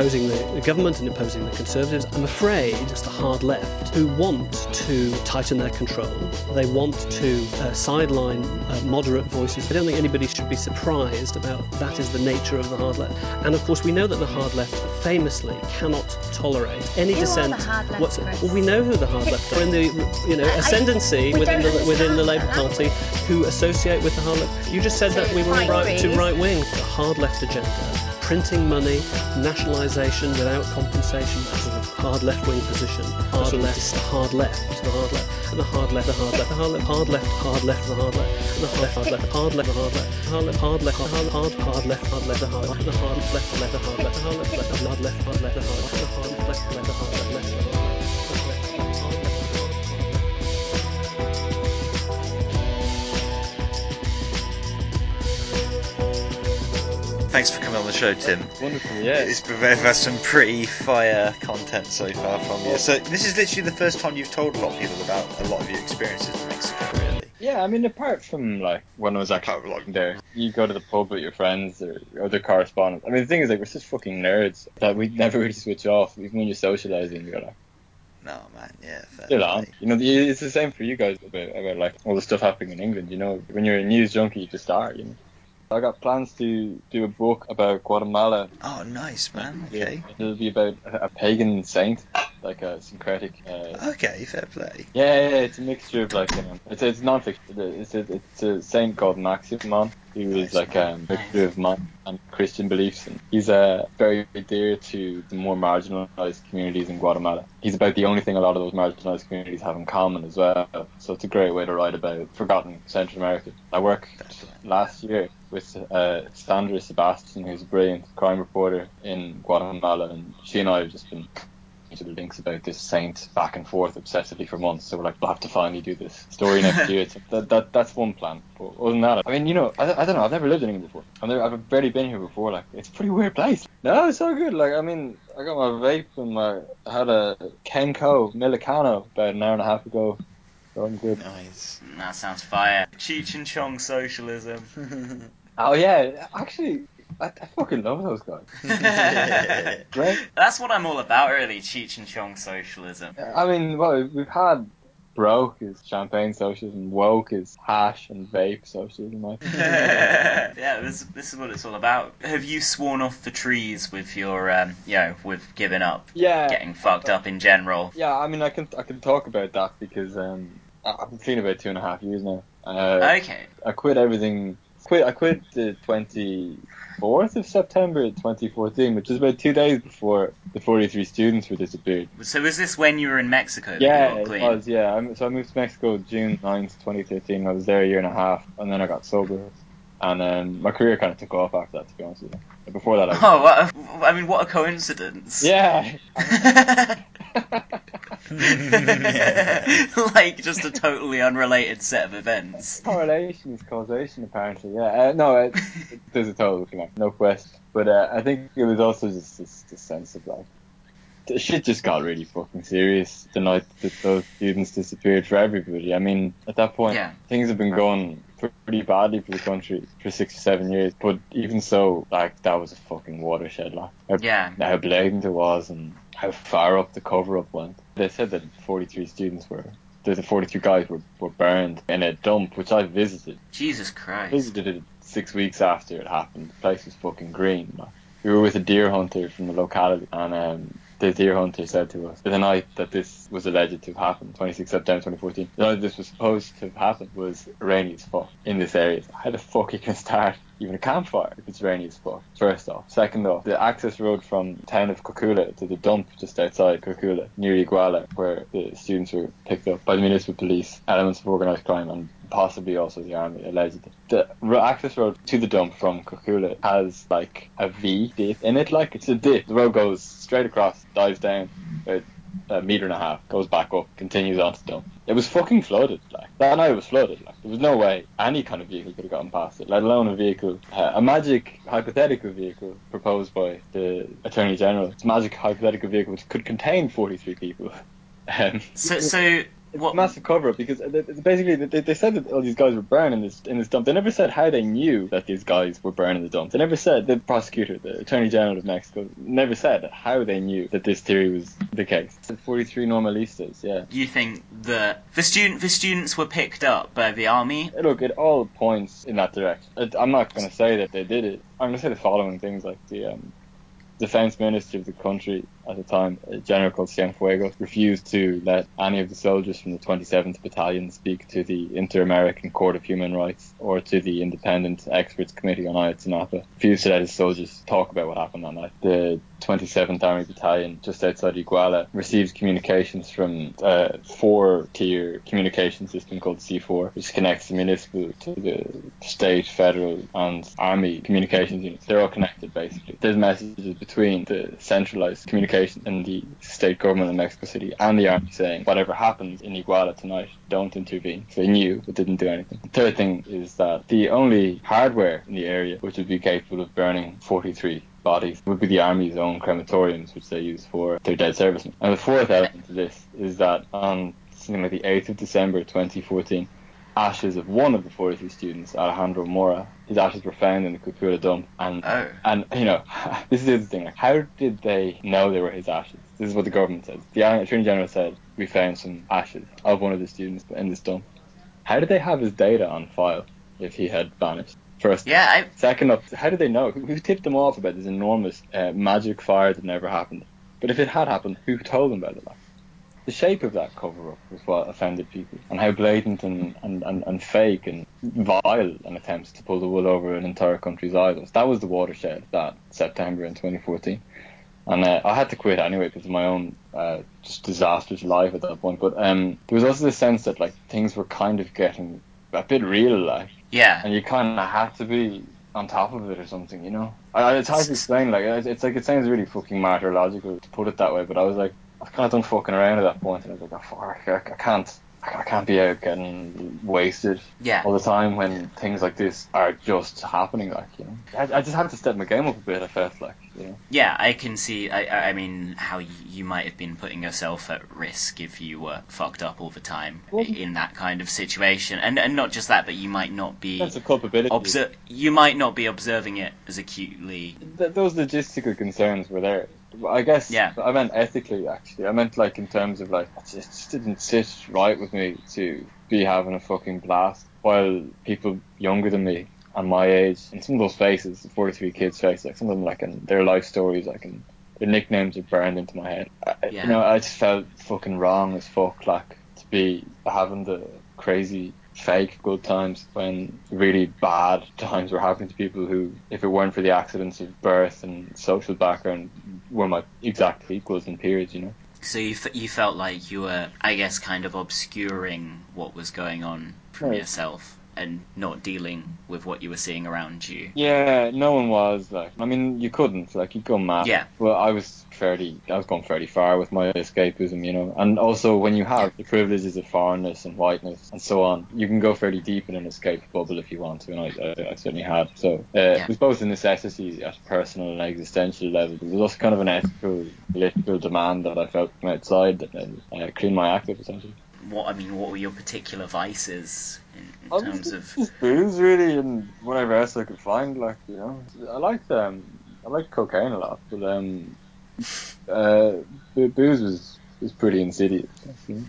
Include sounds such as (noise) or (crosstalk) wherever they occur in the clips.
Opposing the, government and opposing the Conservatives. I'm afraid it's the hard left who want to tighten their control. They want to uh, sideline uh, moderate voices. I don't think anybody should be surprised about that is the nature of the hard left. And of course, we know that the hard left famously cannot tolerate any who dissent. Are the hard left, well, we know who the hard left are in the you know I- ascendancy we within the within the Labour Party who associate with the hard left. You just said So that we were right right to right wing. The hard left agenda, printing money, nationalisation without compensation, a sort of hard left wing position. Hard left, hard left, the hard left, and the hard left, the hard left, the hard left, hard left, hard left, the hard left, and the hard left, hard left, hard left, hard left, hard left, hard left, hard hard hard hard left, hard left, the hard left, the hard left, left, the hard left, the hard left, left, hard left, hard left, the hard left, the hard left, left, the hard left, left, the hard left, Thanks for coming on the show, Tim. Wonderful, yeah. It's we've had some pretty fire content so far from you. So this is literally the first time you've told a lot of people about a lot of your experiences in Mexico, really. Yeah, I mean, apart from like when I was actually working there, you go to the pub with your friends or other correspondents. I mean, the thing is, like, we're such fucking nerds that we never really switch off. Even when you're socializing, you're like, No, man, yeah, still on. You know, it's the same for you guys about, about like all the stuff happening in England. You know, when you're a news junkie, you just are. You know. I got plans to do a book about Guatemala. Oh, nice, man. Okay. it'll be about a pagan saint, like a syncretic. Uh, Okay, fair play. Yeah, yeah, it's a mixture of like um, it's it's non-fiction. It's a it's a saint called Maximon. He was Nice. like a mixture of monk and Christian beliefs, and he's uh, very dear to the more marginalized communities in Guatemala. He's about the only thing a lot of those marginalized communities have in common as well. So it's a great way to write about forgotten Central America. I worked last year with uh, Sandra Sebastian, who's a brilliant crime reporter in Guatemala, and she and I have just been to the links about this saint back and forth obsessively for months. So we're like, we'll have to finally do this story next (laughs) year. So that, that that's one plan. But other than that, I mean, you know, I, I don't know. I've never lived in England before. I've never, I've barely been here before. Like, it's a pretty weird place. No, it's so good. Like, I mean, I got my vape and my I had a Kenko Milicano about an hour and a half ago. So I'm good. Nice. That sounds fire. Cheech and Chong socialism. (laughs) Oh yeah, actually, I, I fucking love those guys. (laughs) (laughs) Great. That's what I'm all about, really. Cheech and Chong socialism. I mean, well, we've had broke is champagne socialism, woke is hash and vape socialism. I think. (laughs) yeah, this this is what it's all about. Have you sworn off the trees with your, um, you know, with giving up, yeah, getting fucked up in general? yeah. I mean, I can I can talk about that because um, I've been clean about two and a half years now. Uh, Okay. I quit everything. Quit. I quit the twenty fourth of September, twenty fourteen, which is about two days before the forty three students were disappeared. So was this when you were in Mexico? Yeah, it was. Yeah, I, so I moved to Mexico June 9th, 2013. I was there a year and a half, and then I got sober, and then my career kind of took off after that. To be honest with you, before that, I was, Oh, what a, I mean, what a coincidence. yeah. (laughs) like just a totally unrelated set of events. Correlation is causation, apparently. Yeah, uh, no, it, it, there's a total connect, no question. But uh, I think it was also just this, this sense of like, the shit just got really fucking serious the night that those students disappeared for everybody. I mean, at that point, Yeah. things have been going pretty badly for the country for six or seven years. But even so, like, that was a fucking watershed, like, how, Yeah. how blatant it was and how far up the cover up went. They said that 43 students were. The the 43 guys were, were burned in a dump, which I visited Jesus Christ. I visited it six weeks after it happened. The place was fucking green. like. We were with a deer hunter from the locality, and um, the deer hunter said to us the night that this was alleged to have happened, 26 September 2014, the night this was supposed to have happened was rainy as fuck in this area. How the fuck you can start even a campfire if it's rainy as fuck? First off. Second off, the access road from town of Cocula to the dump just outside Cocula, near Iguala, where the students were picked up by the municipal police, elements of organised crime, and possibly also the army, allegedly. The access road to the dump from Cocula has like a V dip in it, like it's a dip. The road goes straight across, dives down about a meter and a half, goes back up, continues on to dump. It was fucking flooded. Like that night, was flooded. Like there was no way any kind of vehicle could have gotten past it, let alone a vehicle, uh, a magic hypothetical vehicle proposed by the Attorney General. It's a magic hypothetical vehicle which could contain 43 people. (laughs) Um, So, so it's what? massive cover up because basically they, they said that all these guys were burning this in this dump. They never said how they knew that these guys were burning the dump. They never said the prosecutor, the attorney general of Mexico, never said how they knew that this theory was the case. The 43 normalistas, yeah. You think that the student the students were picked up by the army? Look, it all points in that direction. I'm not going to say that they did it. I'm going to say the following things like the um, defense minister of the country at the time, a general called Cienfuegos, refused to let any of the soldiers from the 27th Battalion speak to the Inter-American Court of Human Rights or to the Independent Experts Committee on Ayotzinapa. Refused to let his soldiers talk about what happened that night. The 27th Army Battalion, just outside Iguala, receives communications from uh, a four-tier communication system called C4, which connects the municipal to the state, federal, and army communications units. They're all connected, basically. There's messages between the centralized communication and the state government in Mexico City and the army saying, whatever happens in Iguala tonight, don't intervene. So they knew, but didn't do anything. The third thing is that the only hardware in the area which would be capable of burning 43 bodies would be the army's own crematoriums, which they use for their dead servicemen. And the fourth element to this is that on something like the 8th of December 2014, ashes of one of the 43 students, Alejandro Mora, his ashes were found in the Cocula dump. And, Oh. and you know, (laughs) this is the other thing. Like, how did they know they were his ashes? This is what the government says. The Attorney General said, we found some ashes of one of the students in this dump. How did they have his data on file if he had vanished? First. Yeah, I, Second up, how did they know? Who, who tipped them off about this enormous uh, magic fire that never happened? But if it had happened, who told them about it? Like, the shape of that cover up was what offended people, and how blatant and, and, and, and fake and vile an attempt to pull the wool over an entire country's eyes was. That was the watershed that September in 2014. And uh, I had to quit anyway because of my own uh, just disastrous life at that point. But um, there was also the sense that like things were kind of getting a bit real, like yeah. and you kind of have to be on top of it or something, you know. I, it's hard to explain. Like it's, it's like it sounds really fucking martyrological to put it that way, but I was like, I was kind of done fucking around at that point, and I was like, oh, fuck, I, I can't, I can't be out getting wasted Yeah. all the time when things like this are just happening. Like you know, I, I just had to step my game up a bit. I felt like you know. Yeah, I can see. I, I mean, how you might have been putting yourself at risk if you were fucked up all the time Well- in that kind of situation, and and not just that, but you might not be Sense of culpability. obser- You might not be observing it as acutely. Th- those logistical concerns were there. I guess Yeah. I meant ethically actually. I meant like in terms of like it just, didn't sit right with me to be having a fucking blast while people younger than me and my age and some of those faces, the 43 kids' faces, like some of them like in their life stories, like in their nicknames are burned into my head. I, Yeah. You know, I just felt fucking wrong as fuck, like to be having the crazy fake good times when really bad (laughs) times were happening to people who, if it weren't for the accidents of birth and social background, were my exact equals and peers, you know. So you f- you felt like you were, I guess, kind of obscuring what was going on from Right. yourself and not dealing with what you were seeing around you. Yeah, no one was like. I mean, you couldn't like you'd go mad. Yeah. Well, I was fairly, I was going fairly far with my escapism, you know. And also, when you have the privileges of foreignness and whiteness and so on, you can go fairly deep in an escape bubble if you want to, and I, I, I certainly had. So uh, it was both a necessity at a personal and existential level, but it was also kind of an ethical, political demand that I felt from outside that uh, cleaned my act up essentially. What I mean, what were your particular vices in, in terms was of? just booze really and whatever else I could find. Like you know, I liked um, I liked cocaine a lot, but um, (laughs) uh, booze was was pretty insidious. like.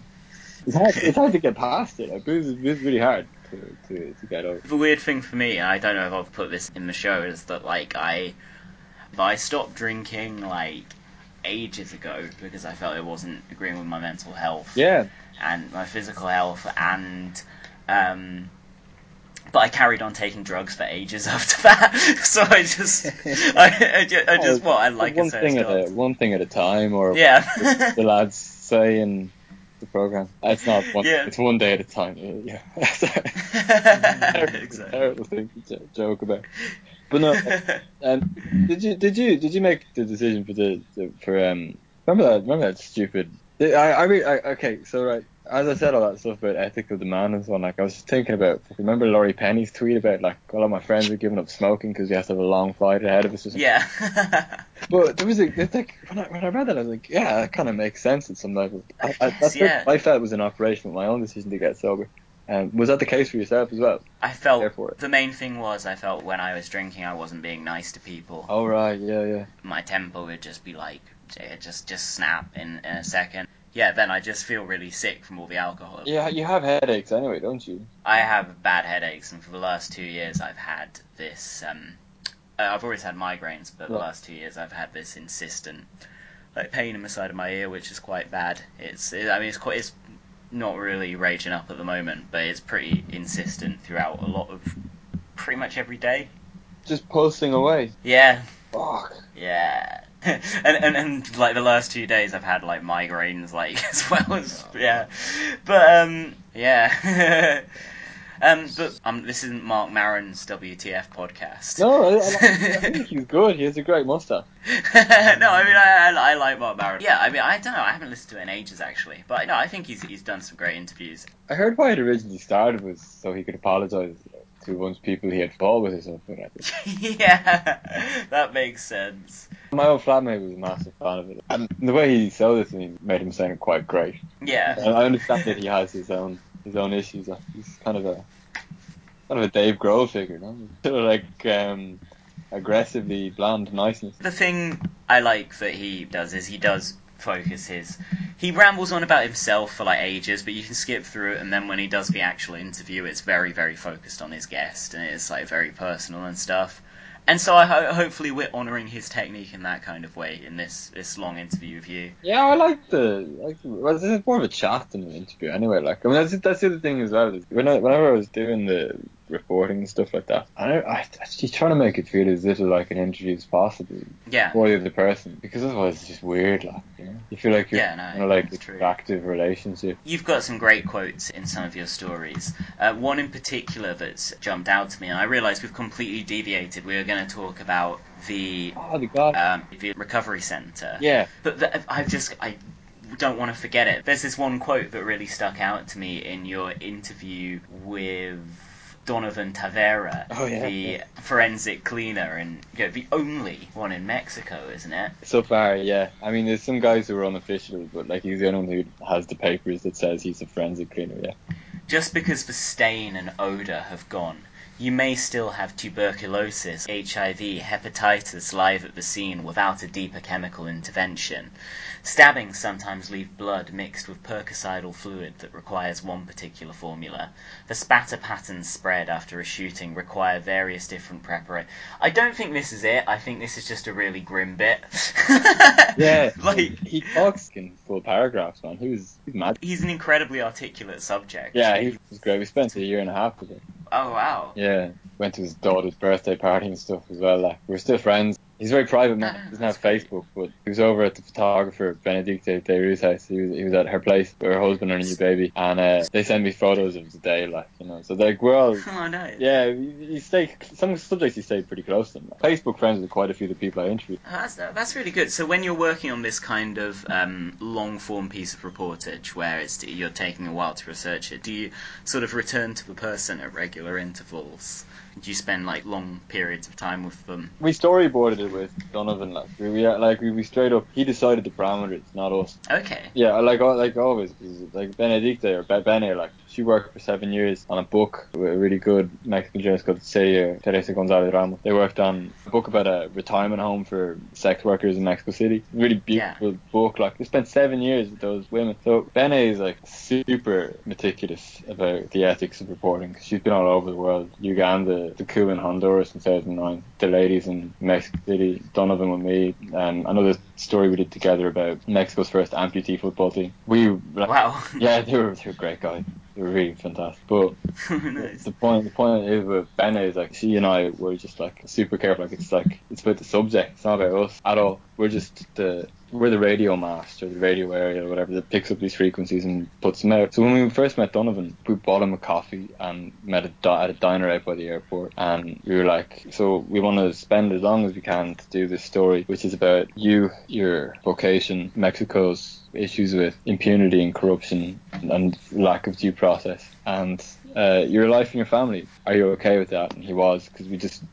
It's hard. It's hard to get past it. Like, booze is booze is really hard to, to, to get over. The weird thing for me, I don't know if I've put this in the show, is that like I, I stopped drinking like ages ago because I felt it wasn't agreeing with my mental health. Yeah, and my physical health and um but I carried on taking drugs for ages (laughs) after that. (laughs) so I just, I, I (laughs) just, I just what I like one thing at a one thing at a time, or Yeah. the, the lads say in the program. It's not one. Yeah. It's one day at a time. Yeah, exactly. terrible thing to jo- joke about. But no, um, did you did you did you make the decision for the, the for um remember that remember that stupid I, I mean, I, okay, so right, as I said all that stuff about ethical demand and so on, like I was just thinking about, remember Laurie Penny's tweet about like all of my friends are giving up smoking because we have to have a long flight ahead of us. Yeah. (laughs) But there was a, like when I, when I read that, I was like, yeah, that kind of makes sense at some level. I, I, guess, that's yeah. I felt was an operation with my own decision to get sober. Um, was that the case for yourself as well? I felt the main thing was I felt when I was drinking I wasn't being nice to people. Oh right, yeah, yeah. My temper would just be like just just snap in, in a second. Yeah, then I just feel really sick from all the alcohol. Yeah, you have headaches anyway, don't you? I have bad headaches, and for the last two years I've had this. Um, uh, I've always had migraines, but the last two years I've had this insistent like pain in the side of my ear, which is quite bad. It's it, I mean it's quite it's not really raging up at the moment, but it's pretty insistent throughout a lot of pretty much every day. Just pulsing away. Yeah, Fuck. yeah. (laughs) and, and and like the last two days I've had like migraines like (laughs) as well as yeah. But um yeah. (laughs) um but um this isn't Mark Maron's WTF podcast. No, I, I, I think he's good. He's a great monster. no, I mean I, I, I like Mark Maron. Yeah, I mean I don't know. I haven't listened to it in ages actually, but no, I think he's he's done some great interviews. I heard why it originally started was so he could apologise to of people he had fought with or something. (laughs) Yeah, that makes sense. My old flatmate was a massive fan of it, and the way he sold it to me made him sound quite great. Yeah, And I understand that he has his own his own issues. He's kind of a kind of a Dave Grohl figure, no? Sort of like um, aggressively bland niceness. the thing I like that he does is he does focus his. He rambles on about himself for like ages, but you can skip through it, and then when he does the actual interview, it's very very focused on his guest, and it's like very personal and stuff. And so I ho- hopefully we're honouring his technique in that kind of way in this this long interview with you. Yeah, I like the like. Well, this is more of a chat than an interview, anyway. Like, I mean, that's that's the other thing as well. is When I, whenever I was doing the reporting and stuff like that, I I, I just trying to make it feel as little like an interview as possible Yeah. for the other person, because otherwise it's just weird. Like, you know, you feel like you're Yeah, no, in a like it's active relationship. You've got some great quotes in some of your stories. Uh, one in particular that's jumped out to me, and I realise we've completely deviated. We were going to talk about the Oh, the guy. um, the recovery centre. yeah. But the, I've just I don't want to forget it. There's this one quote that really stuck out to me in your interview with Donovan Tavera, Oh, yeah, the yeah. forensic cleaner, and you know, the only one in Mexico, isn't it? So far, yeah. I mean, there's some guys who are unofficial, but like he's the only one who has the papers that says he's a forensic cleaner. Yeah. Just because the stain and odour have gone, you may still have tuberculosis, HIV, hepatitis live at the scene without a deeper chemical intervention. Stabbings sometimes leave blood mixed with percucidal fluid that requires one particular formula. The spatter patterns spread after a shooting require various different preparations. I don't think this is it. I think this is just a really grim bit. (laughs) Yeah. like he talks in full paragraphs, man. He was he's mad. he's an incredibly articulate subject. Yeah, he was great. We spent a year and a half with him. Oh wow. Yeah, went to his daughter's birthday party and stuff as well. Like, we're still friends. He's a very private man. Ah, He doesn't have. Facebook, but he was over at the photographer Benedicte Desrus's house. He was, he was at her place with her husband and a new baby, and uh, they sent me photos of the day, like you know. So like we're all. Oh no. Yeah, you you stay. Some subjects you stay pretty close to them. Facebook friends with quite a few of the people I interviewed. Oh, That's that's really good. So when you're working on this kind of um, long form piece of reportage, where it's you're taking a while to research it, do you sort of return to the person at regular intervals? Do you spend like long periods of time with them? We storyboarded it with Donovan. Like we, we uh, like we, we straight up. He decided the parameters, not us. Okay. Yeah, like like always, like Benedicte or Be- Bene, like she worked for seven years on a book with a really good Mexican journalist called Celia Teresa Gonzalez Ramos. They worked on a book about a retirement home for sex workers in Mexico City. Really beautiful book. Like they spent seven years with those women. So Bene is like super meticulous about the ethics of reporting. 'cause she's been all over the world. Uganda, the coup in Honduras in 2009, the ladies in Mexico City, Donovan with me, and another story we did together about Mexico's first amputee football team. We Wow. (laughs) yeah, they were they were great guys. They were really fantastic. But (laughs) nice. the point the point is with Benne is like she and I were just like super careful. Like it's like it's about the subject. It's not about us at all. We're just the we're the radio mast or the radio area or whatever that picks up these frequencies and puts them out. So when we first met Donovan, we bought him a coffee and met a at a diner out by the airport, and we were like, so we want to spend as long as we can to do this story, which is about you, your vocation, Mexico's issues with impunity and corruption and lack of due process, and uh, your life and your family. Are you okay with that? And he was because we just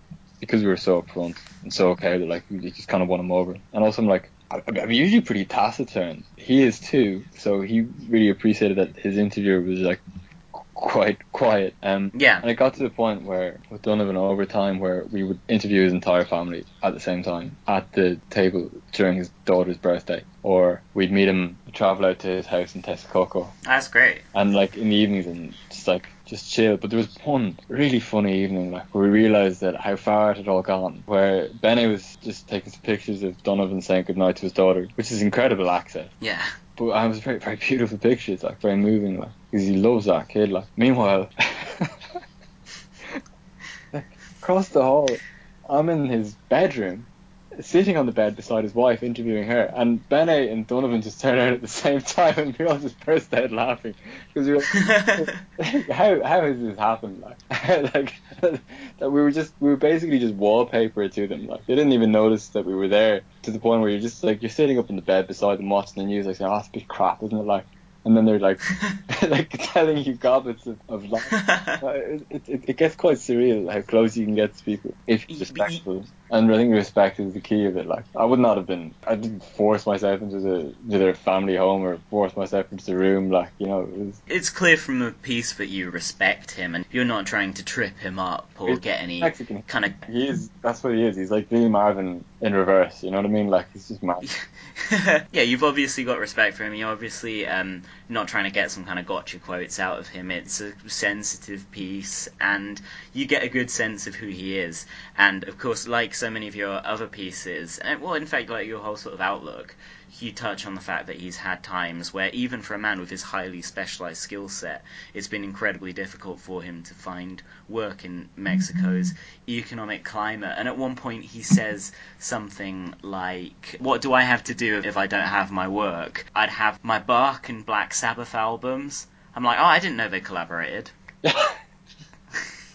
because we were so upfront and so okay that like we just kind of won him over. And also I'm like. I- I'm usually pretty taciturn. He is too, so he really appreciated that his interviewer was like quite quiet. Um, Yeah. and it got to the point where with Donovan over time where we would interview his entire family at the same time at the table during his daughter's birthday, or we'd meet him, travel out to his house in Texcoco, That's great. and like in the evenings and just like just chill. But there was one really funny evening like where we realised that how far it had all gone. Where Benny was just taking some pictures of Donovan saying goodnight to his daughter, which is incredible access. Yeah. But I was very very beautiful pictures, like very moving, like because he loves that kid. Like meanwhile, (laughs) across the hall, I'm in his bedroom. Sitting on the bed beside his wife, interviewing her, and Bene and Donovan just turned out at the same time, and we all just burst out laughing because we were like, (laughs) how how has this happened? Like, (laughs) like that we were just we were basically just wallpaper to them. Like they didn't even notice that we were there. To the point where you're just like you're sitting up in the bed beside them watching the news, like saying, "Oh, it's a bit crap, isn't it?" Like, and then they're like (laughs) (laughs) like telling you gobbets of, of life. (laughs) Uh, it, it, it gets quite surreal how close you can get to people if you're Y- but y- respectful. And I think respect is the key of it. Like I would not have been, I didn't force myself into the to their family home or force myself into the room. Like you know, it was It's clear from the piece that you respect him and you're not trying to trip him up or get any Mexican. kind of. He is. That's what he is. He's like Billy Marvin in reverse. You know what I mean? Like he's just mad. (laughs) yeah, you've obviously got respect for him. You're obviously um, not trying to get some kind of gotcha quotes out of him. It's a sensitive piece, and you get a good sense of who he is. And of course, like so many of your other pieces, and well, in fact, like your whole sort of outlook, you touch on the fact that he's had times where, even for a man with his highly specialized skill set, it's been incredibly difficult for him to find work in Mexico's mm-hmm. economic climate. And at one point, he says something like, What do I have to do if I don't have my work? I'd have my Bach and Black Sabbath albums. I'm like, Oh, I didn't know they collaborated. (laughs)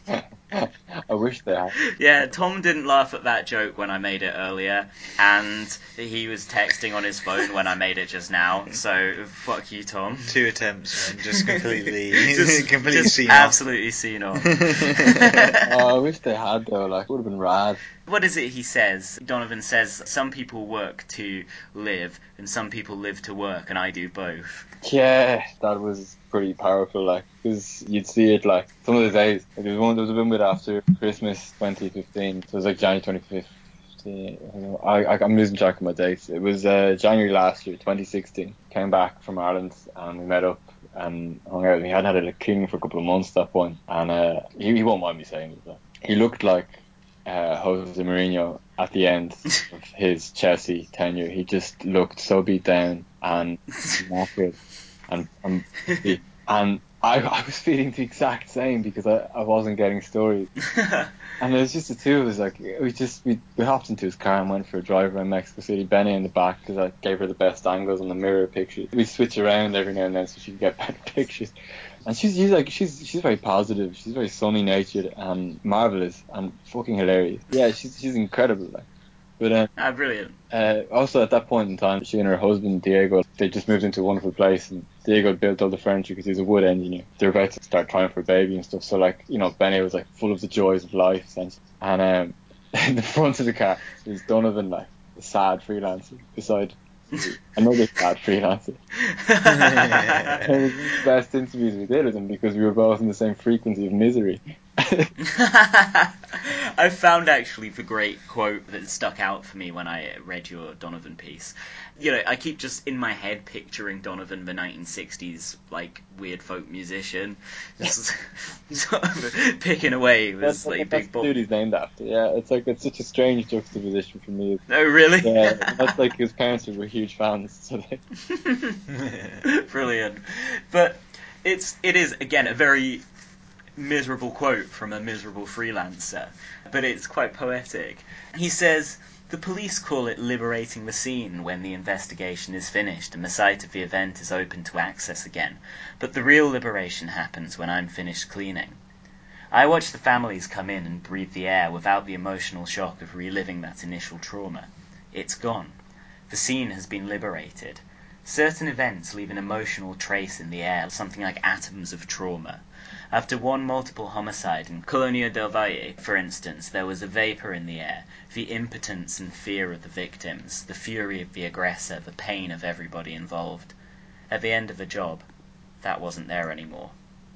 (laughs) (laughs) I wish they had. Yeah, Tom didn't laugh at that joke when I made it earlier, and he was texting on his phone when I made it just now. So fuck you, Tom. Two attempts and just (laughs) completely, Just, (laughs) completely just seen off. absolutely seen off. Oh, I wish they had though. Like would have been rad. what is it he says? Donovan says some people work to live, and some people live to work, and I do both. Yeah, that was pretty powerful. Like because you'd see it like some of the days. Like, there was one. There was a bit after Christmas 2015. So it was like January 25th. I, I, I'm losing track of my dates. It was uh, January last year, 2016. Came back from Ireland and we met up and hung out. We hadn't had a king for a couple of months at that point, and uh, he, he won't mind me saying this. But he looked like uh, Jose Mourinho at the end (laughs) of his Chelsea tenure. He just looked so beat down and knackered, and and and I, I was feeling the exact same because I, I wasn't getting stories. (laughs) And it was just the two of us, like, we just, we, we hopped into his car and went for a drive around Mexico City. Benny in the back, because I gave her the best angles on the mirror pictures. We switch around every now and then so she could get better (laughs) pictures. And she's, she's like, she's, she's very positive. She's very sunny natured and marvelous and fucking hilarious. Yeah, she's, she's incredible, like. But, um, ah, brilliant. uh, also at that point in time, she and her husband Diego, they just moved into a wonderful place, and Diego built all the furniture because he's a wood engineer. They're about to start trying for a baby and stuff. So like, you know, Benny was like full of the joys of life. And um, (laughs) in the front of the car is Donovan, like the sad freelancer, beside another sad freelancer. it was of the best interviews we did with him because we were both in the same frequency of misery. (laughs) I found actually the great quote that stuck out for me when I read your Donovan piece. You know, I keep just in my head picturing Donovan, the 1960s, like weird folk musician, (laughs) just (laughs) sort of picking away with That's, like that's big ball. dude he's named after. Yeah, it's like it's such a strange juxtaposition for me. Oh, really? Yeah, that's like his parents were huge fans. So they, Brilliant. But it's it is again a very miserable quote from a miserable freelancer, but it's quite poetic. He says, The police call it liberating the scene when the investigation is finished and the site of the event is open to access again, but the real liberation happens when I'm finished cleaning. I watch the families come in and breathe the air without the emotional shock of reliving that initial trauma. It's gone. The scene has been liberated. Certain events leave an emotional trace in the air, something like atoms of trauma. After one multiple homicide in Colonia del Valle, for instance, there was a vapor in the air, the impotence and fear of the victims, the fury of the aggressor, the pain of everybody involved. At the end of the job, that wasn't there anymore.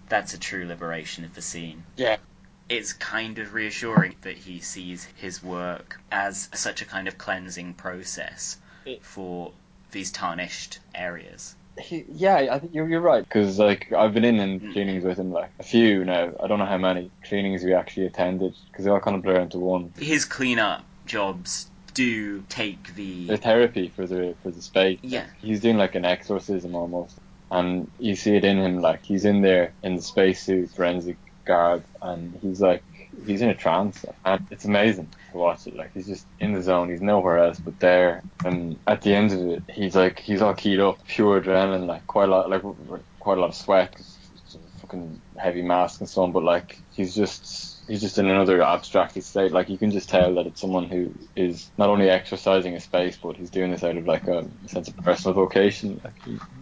That's a true liberation of the scene. Yeah. It's kind of reassuring that he sees his work as such a kind of cleansing process for these tarnished areas. He, yeah, I think you're, you're right because like I've been in in Mm. cleanings with him like a few now. I don't know how many cleanings we actually attended because they all kind of blur into one. His cleanup jobs do take The the therapy for the for the space. yeah He's doing like an exorcism almost, and you see it in him. Like he's in there in the spacesuit, forensic garb, and he's like he's in a trance, and it's amazing to watch it. Like he's just in the zone. He's nowhere else but there. And at the end of it, he's like he's all keyed up, pure adrenaline, like quite a lot, like quite a lot of sweat, fucking heavy mask and so on. But like he's just he's just in another abstracted state. Like you can just tell that it's someone who is not only exercising a space, but he's doing this out of like a, sense of personal vocation. Like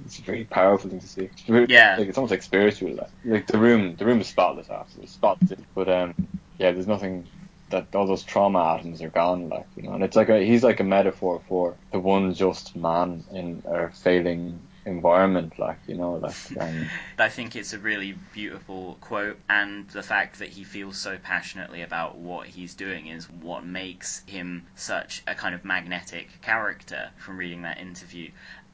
it's a very powerful thing to see. Very- Yeah. like it's almost like spiritual. Like, like the room, the room is spotless afterwards, spotless. But um, yeah, there's nothing that all those trauma atoms are gone. Like you know, and it's like a, he's like a metaphor for the one just man in a failing environment. Like you know, like (laughs) um, I think it's a really beautiful quote, and the fact that he feels so passionately about what he's doing is what makes him such a kind of magnetic character from reading that interview.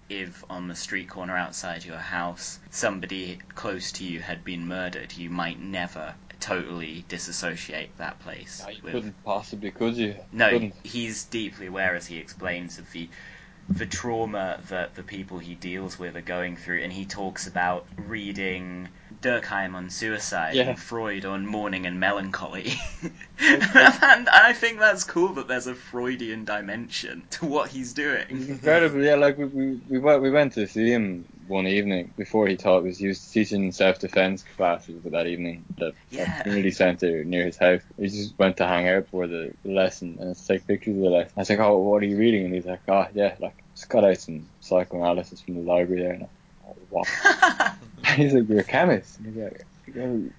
If on the street corner outside your house somebody close to you had been murdered, you might never totally disassociate that place. you with- couldn't possibly, could you? no, Couldn't. he's deeply aware, as he explains, of the the trauma that the people he deals with are going through, and he talks about reading Durkheim on suicide Yeah. and Freud on mourning and melancholy. (laughs) and I think that's cool that there's a Freudian dimension to what he's doing. Incredible, yeah. Like we we we went, we went to see him one evening before he taught. Was he was teaching self defense classes that evening at the Yeah. community center near his house. He just went to hang out for the lesson and take pictures of the lesson. I was like, "Oh, what are you reading?" And he's like, "Oh, yeah, like just got out some psychoanalysis from the library there." And I, oh, what? (laughs) (laughs) he's like, "You're a chemist." And he's like.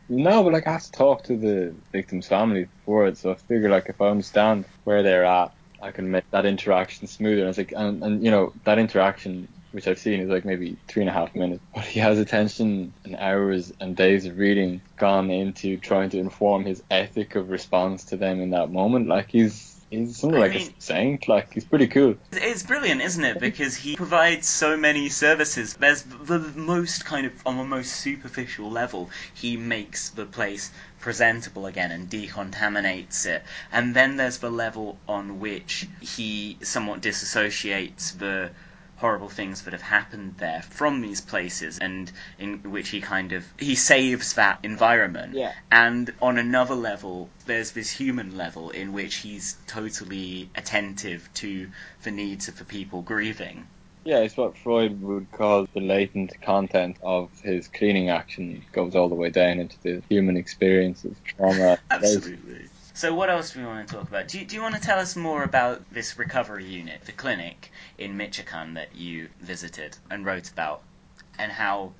No, but like I have to talk to the victim's family before it, so I figure like if I understand where they're at, I can make that interaction smoother. And it's like, and, and you know, that interaction which I've seen is like maybe three and a half minutes, but he has attention and hours and days of reading gone into trying to inform his ethic of response to them in that moment. Like he's he's something I like mean- a saint. Like he's pretty cool. It's brilliant, isn't it? Because he provides so many services. There's the most kind of, on the most superficial level, he makes the place presentable again and decontaminates it. And then there's the level on which he somewhat disassociates the horrible things that have happened there from these places and in which he kind of he saves that environment Yeah. and on another level there's this human level in which he's totally attentive to the needs of the people grieving Yeah, it's what Freud would call the latent content of his cleaning action goes all the way down into the human experiences, trauma. absolutely so what else do we want to talk about? Do you, do you want to tell us more about this recovery unit the clinic in Michoacan that you visited and wrote about and how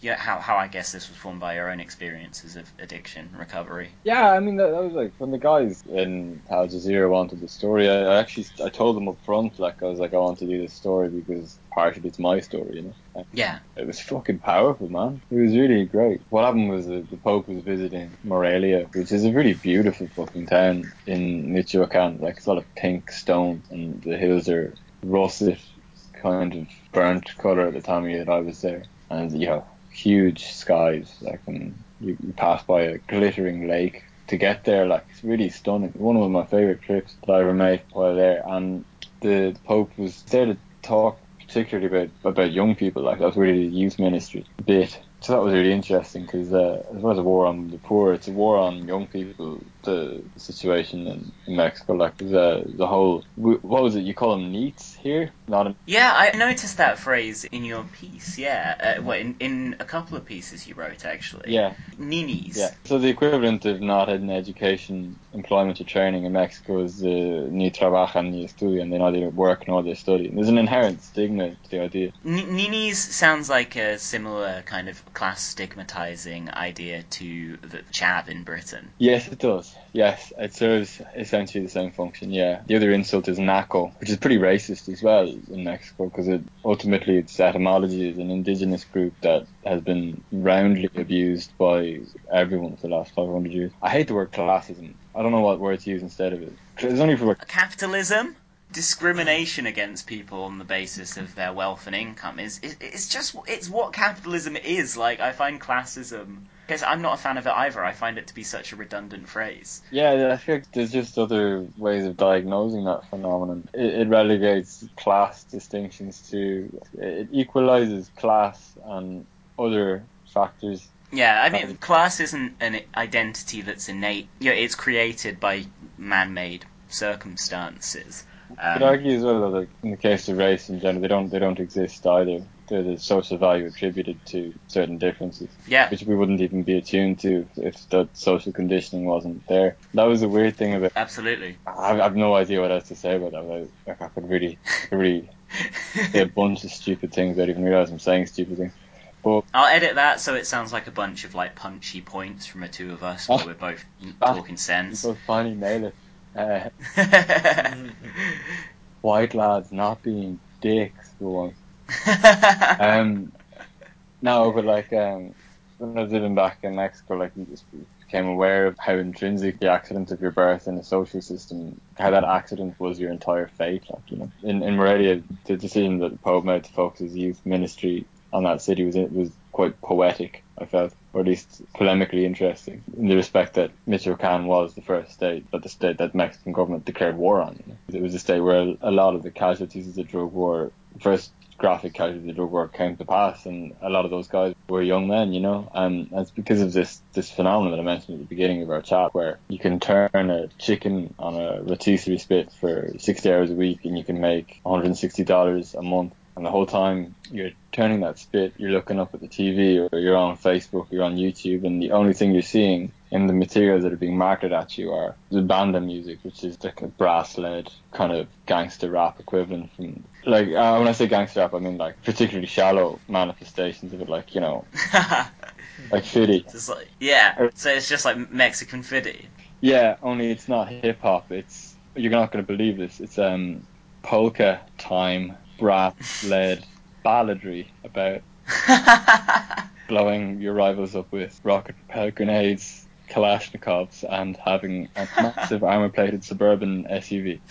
yeah, how, how I guess this was formed by your own experiences of addiction recovery. Yeah, I mean that, that was like when the guys in Al Jazeera wanted the story. I, I actually I told them up front, like I was like I want to do this story because partially it's my story, you know. Yeah, It was fucking powerful, man. It was really great. What happened was the, the Pope was visiting Morelia, which is a really beautiful fucking town in Michoacan. Like it's all of pink stone, and the hills are russet, kind of burnt color at the time that I was there, and know huge skies. Like and you, you pass by a glittering lake to get there. Like it's really stunning. One of my favorite trips that I ever made while there, and the Pope was there to talk particularly about about young people. Like that was really the youth ministry bit So that was really interesting because uh, as well as a war on the poor, it's a war on young people. The situation in, in Mexico, like the the whole what was it? You call them NEETs here, not in, Yeah, I noticed that phrase in your piece. Yeah, uh, well, in, in a couple of pieces you wrote actually. yeah, Ninis. yeah. So the equivalent of not having education, employment, or training in Mexico is the ni trabajan ni estudian. They neither work nor they study. And there's an inherent stigma to the idea. N- Ninis sounds like a similar kind of class stigmatizing idea to the chav in Britain. Yes, it does. Yes, it serves essentially the same function. Yeah. The other insult is naco, which is pretty racist as well in Mexico because it ultimately its etymology is an indigenous group that has been roundly abused by everyone for the last 500 years. I hate the word classism. I don't know what word to use instead of it. It's only for like, Capitalism, discrimination against people on the basis of their wealth and income is, is it's just it's what capitalism is. Like I find classism because I'm not a fan of it either. I find it to be such a redundant phrase. Yeah, I think there's just other ways of diagnosing that phenomenon. It, it relegates class distinctions to, it equalizes class and other factors. Yeah, I mean, class isn't an identity that's innate. You know, it's created by man-made circumstances. I could Um, argue as well that in the case of race in general, they don't they don't exist either. They're the social value attributed to certain differences, yeah, which we wouldn't even be attuned to if that social conditioning wasn't there. That was the weird thing about. absolutely. I have no idea what else to say about that. Like, I could really, really (laughs) say a bunch of stupid things without even realize I'm saying stupid things. But I'll edit that so it sounds like a bunch of like punchy points from the two of us where we're both (laughs) Ah. talking sense. people finally nail it. Uh, (laughs) white lads not being dicks for once. (laughs) Um, no, but like um, when I was living back in Mexico, like you just became aware of how intrinsic the accident of your birth in the social system, how that accident was your entire fate. Like you know, in in Morelia, the decision that the Pope made to focus his youth ministry on that city was it was quite poetic. I felt, or at least polemically interesting, in the respect that Michoacan was the first state, but the state that Mexican government declared war on. It was a state where a lot of the casualties of the drug war, first graphic casualties of the drug war came to pass, and a lot of those guys were young men, you know, and it's because of this this phenomenon that I mentioned at the beginning of our chat, where you can turn a chicken on a rotisserie spit for 60 hours a week, and you can make 160 dollars a month. And the whole time you're turning that spit, you're looking up at the TV or you're on Facebook, you're on YouTube, and the only thing you're seeing in the materials that are being marketed at you are the banda music, which is like a brass-led kind of gangster rap equivalent from like uh, when I say gangster rap, I mean like particularly shallow manifestations of it, like you know, (laughs) like Fiddy. Just like, yeah, so it's just like Mexican fiddy. Yeah, only it's not hip hop. It's you're not going to believe this. It's um polka time brass-led balladry about (laughs) blowing your rivals up with rocket propelled grenades, Kalashnikovs, and having a (laughs) massive armor plated suburban SUV. (laughs)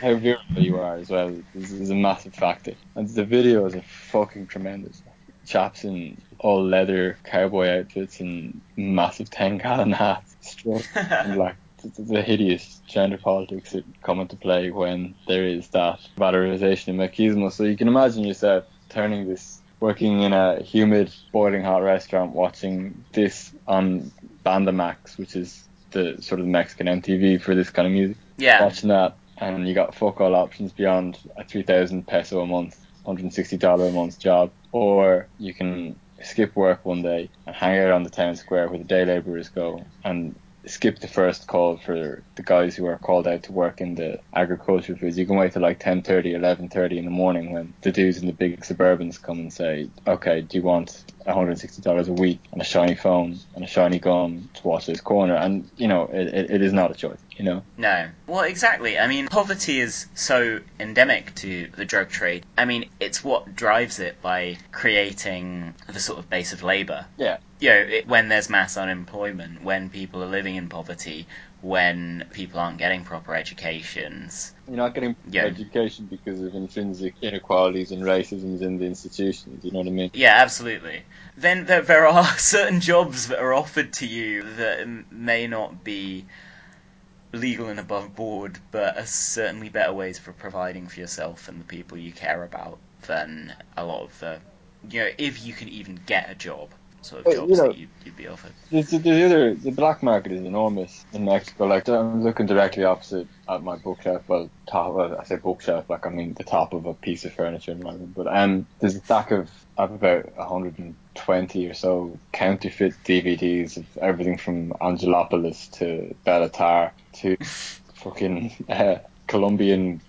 How virile you are as well is, is a massive factor. And the videos are fucking tremendous. Chaps in all leather cowboy outfits and massive 10 gallon hats, and like the, hideous gender politics that come into play when there is that valorization of machismo. So you can imagine yourself turning this, working in a humid, boiling hot restaurant, watching this on Bandamax, which is the sort of Mexican MTV for this kind of music. Yeah. Watching that, and you got fuck all options beyond a 3,000 peso a month, $160 a month job, or you can skip work one day and hang out on the town square where the day labourers go and skip the first call for the guys who are called out to work in the agricultural fields. You can wait till like 10.30, 11.30 in the morning when the dudes in the big Suburbans come and say, okay, do you want $160 a week and a shiny phone and a shiny gun to watch this corner? And, you know, it, it, it is not a choice, you know? No. Well, exactly. I mean, poverty is so endemic to the drug trade. I mean, it's what drives it by creating the sort of base of labour. Yeah. You know, it, when there's mass unemployment, when people are living in poverty, when people aren't getting proper educations. You're not getting Yeah. education because of intrinsic inequalities and racisms in the institutions, you know what I mean? Yeah, absolutely. Then there, there are (laughs) certain jobs that are offered to you that may not be legal and above board, but are certainly better ways for providing for yourself and the people you care about than a lot of the you know, if you can even get a job, sort of Well, jobs you know- that you'd, you'd be offered. There's, there's the other, the black market is enormous in Mexico. Like I'm looking directly opposite at my bookshelf. Well, top. I say bookshelf, like I mean the top of a piece of furniture in my room. But um, there's a stack of I have about 120 or so counterfeit DVDs of everything from Angelopolis to Bellatar to (laughs) fucking uh, Colombian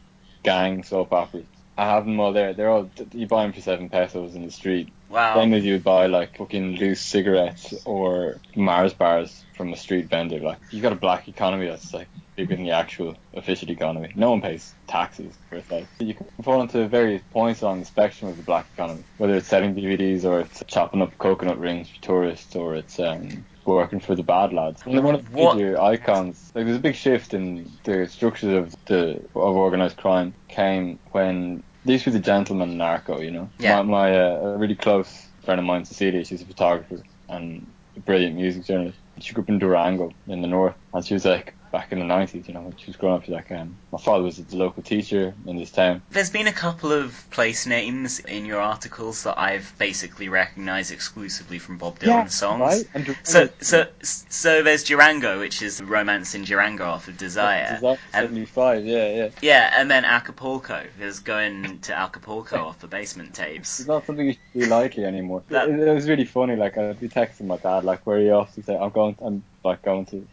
gang soap operas. I have them all there. They're all you buy them for seven pesos in the street. Wow. Same as you would buy like fucking loose cigarettes or Mars bars from a street vendor. Like you got a black economy that's like bigger than the actual official economy. No one pays taxes for it. Like you can fall into various points along the spectrum of the black economy, whether it's selling DVDs or it's chopping up coconut rings for tourists or it's um working for the bad lads. And one of the What- major icons, like there's a big shift in the structures of the of organized crime came when these were the gentleman narco, you know. Yeah. My, my uh, a really close friend of mine, Cecilia, she's a photographer and a brilliant music journalist. She grew up in Durango in the north, and she was like back in the nineties, you know, when she was growing up. She's like, um, my father was the local teacher in this town. There's been a couple of place names in your articles that I've basically recognised exclusively from Bob Dylan songs. right? And So, so, so there's Durango, which is Romance in Durango off of Desire. That And- 75, yeah, yeah. yeah, and then Acapulco. There's going to Acapulco off the basement tapes. It's not something you should do lightly anymore. That- it, it was really funny. Like I'd be texting my dad, like, "Where are you off?" to say, "I'm going. I'm like going to."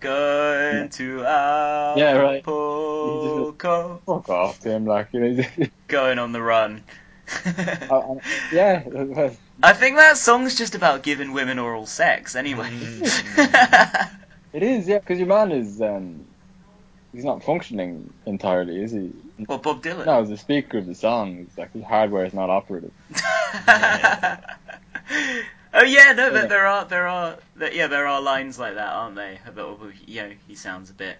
Going to Yeah, right. Acapulco. fuck off to him, like you know. (laughs) Going on the run. I- I- yeah, (laughs) I think that song's just about giving women oral sex, anyway. (laughs) it is. Yeah, because your man is um, he's not functioning entirely, is he? well, Bob Dylan. No, as a speaker of the song, it's like his hardware is not operative. Oh yeah, no, but there are there are there, yeah there are lines like that, aren't they? About you know he sounds a bit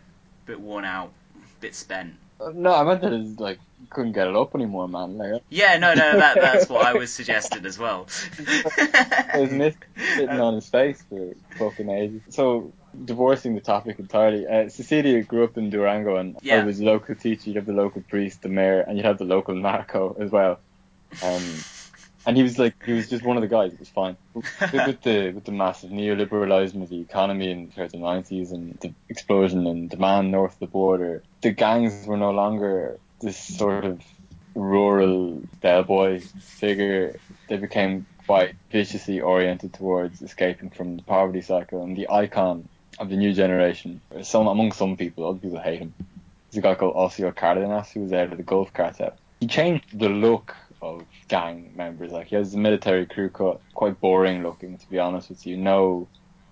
bit worn out, bit spent. Uh, No, I meant that it's like couldn't get it up anymore, man. Like Yeah, no, no, that (laughs) that's what I was suggesting as well. (laughs) Was missing sitting on his face for fucking ages. So, divorcing the topic entirely, uh, Cecilia grew up in Durango and Yeah. I was a local teacher, you'd have the local priest, the mayor, and you'd have the local narco as well. Um, and he was like, he was just one of the guys, it was fine. (laughs) With the, with the massive neoliberalism of the economy in the 90s and the explosion in demand north of the border, the gangs were no longer this sort of rural bellboy figure they became quite viciously oriented towards escaping from the poverty cycle and the icon of the new generation. Some among some people, other people hate him. There's a guy called Osiel Cardenas who was out of the Gulf cartel. He changed the look of gang members. Like he has a military crew cut, quite boring looking to be honest with you. No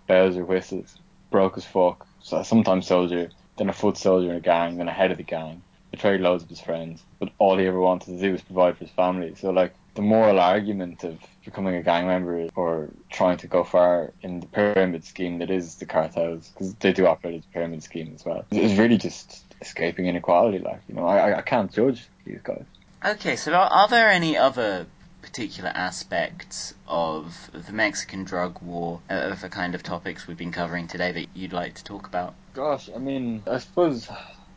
bells or whistles, broke as fuck. So sometimes soldier, then a foot soldier in a gang, then a head of the gang. Betrayed loads of his friends, but all he ever wanted to do was provide for his family. So like the moral argument of becoming a gang member or trying to go far in the pyramid scheme that is the cartels, because they do operate as a pyramid scheme as well. It's really just escaping inequality. Like you know, I I- I can't judge these guys. Okay, so are, are there any other particular aspects of the Mexican drug war, uh, of the kind of topics we've been covering today that you'd like to talk about? Gosh, I mean, I suppose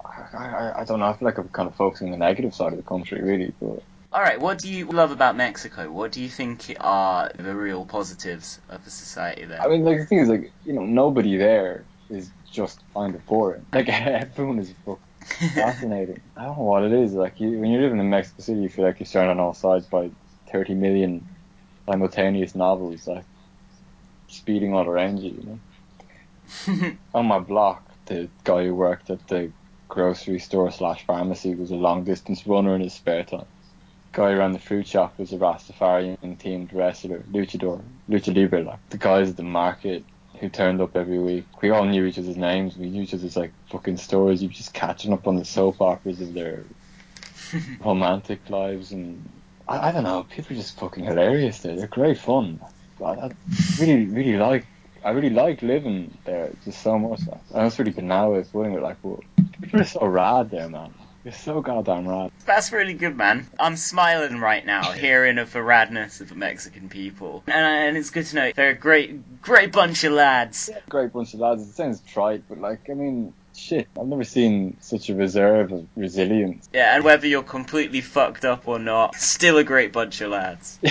I, I, I don't know. I feel like I'm kind of focusing on the negative side of the country, really. But Alright, what do you love about Mexico? What do you think are the real positives of the society there? I mean, like the thing is, like you know, nobody there is just kind of boring. Like (laughs) everyone is fucking fascinating. I don't know what it is. Like you, when you're living in Mexico City, you feel like you're surrounded on all sides by 30 million simultaneous novels, like speeding all around you. You know. (laughs) on my block, the guy who worked at the grocery store slash pharmacy was a long distance runner in his spare time. Guy around the fruit shop was a Rastafarian themed wrestler, luchador, lucha libre. Like the guys at the market who turned up every week, we all knew each other's names. We knew each other's like fucking stories. You just catching up on the soap operas of their (laughs) romantic lives, and I, I don't know. People are just fucking hilarious there. They're great fun. I, I really, really like. I really like living there just so much. I know it's really banal way of putting it, like, but people are so rad there, man. They're so goddamn rad. That's really good, man. I'm smiling right now, (laughs) hearing of the radness of the Mexican people. And, and it's good to know they're a great, great bunch of lads. Great bunch of lads. It sounds trite, but like, I mean, shit. I've never seen such a reserve of resilience. Yeah, and whether you're completely fucked up or not, still a great bunch of lads. (laughs)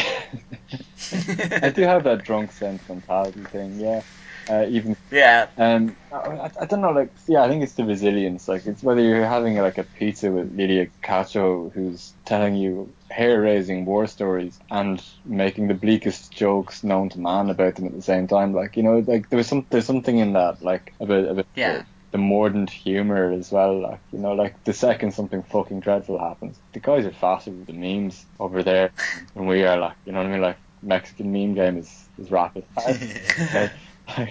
I do have that drunk sense mentality thing. Yeah. Uh, even yeah. um, I, I don't know, like, yeah, I think it's the resilience. Like, it's whether you're having like a pizza with Lydia Cacho, who's telling you hair-raising war stories and making the bleakest jokes known to man about them at the same time. Like, you know, like there was some, there's something in that, like, about about Yeah. the, the mordant humor as well. Like, you know, like the second something fucking dreadful happens, the guys are faster with the memes over there, (laughs) and we are like, you know what I mean, like. Mexican meme game is, is rapid. (laughs) (laughs)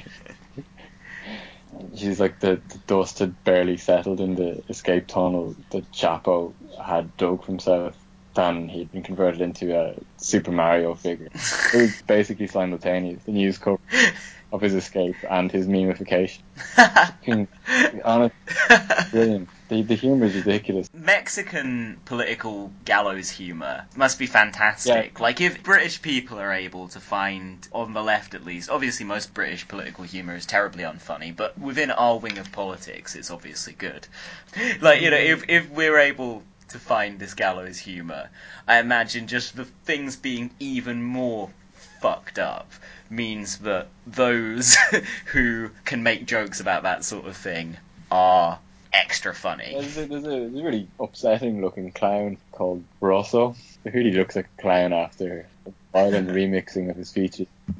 She's like the, the dust had barely settled in the escape tunnel that Chapo had dug from south. Then he'd been converted into a Super Mario figure. It was (laughs) basically simultaneous. The news cover of his escape and his memification. (laughs) Honest, brilliant. The the humor is ridiculous. Mexican political gallows humour must be fantastic. Yeah. Like, if British people are able to find, on the left at least, obviously most British political humour is terribly unfunny, but within our wing of politics, it's obviously good. (laughs) Like, you know, if, if we're able to find this gallows humour, I imagine just the things being even more fucked up means that those (laughs) who can make jokes about that sort of thing are extra funny. There's a, there's, a, really upsetting looking clown called Brozo. He really looks like a clown after a violent (laughs) remixing of his features. And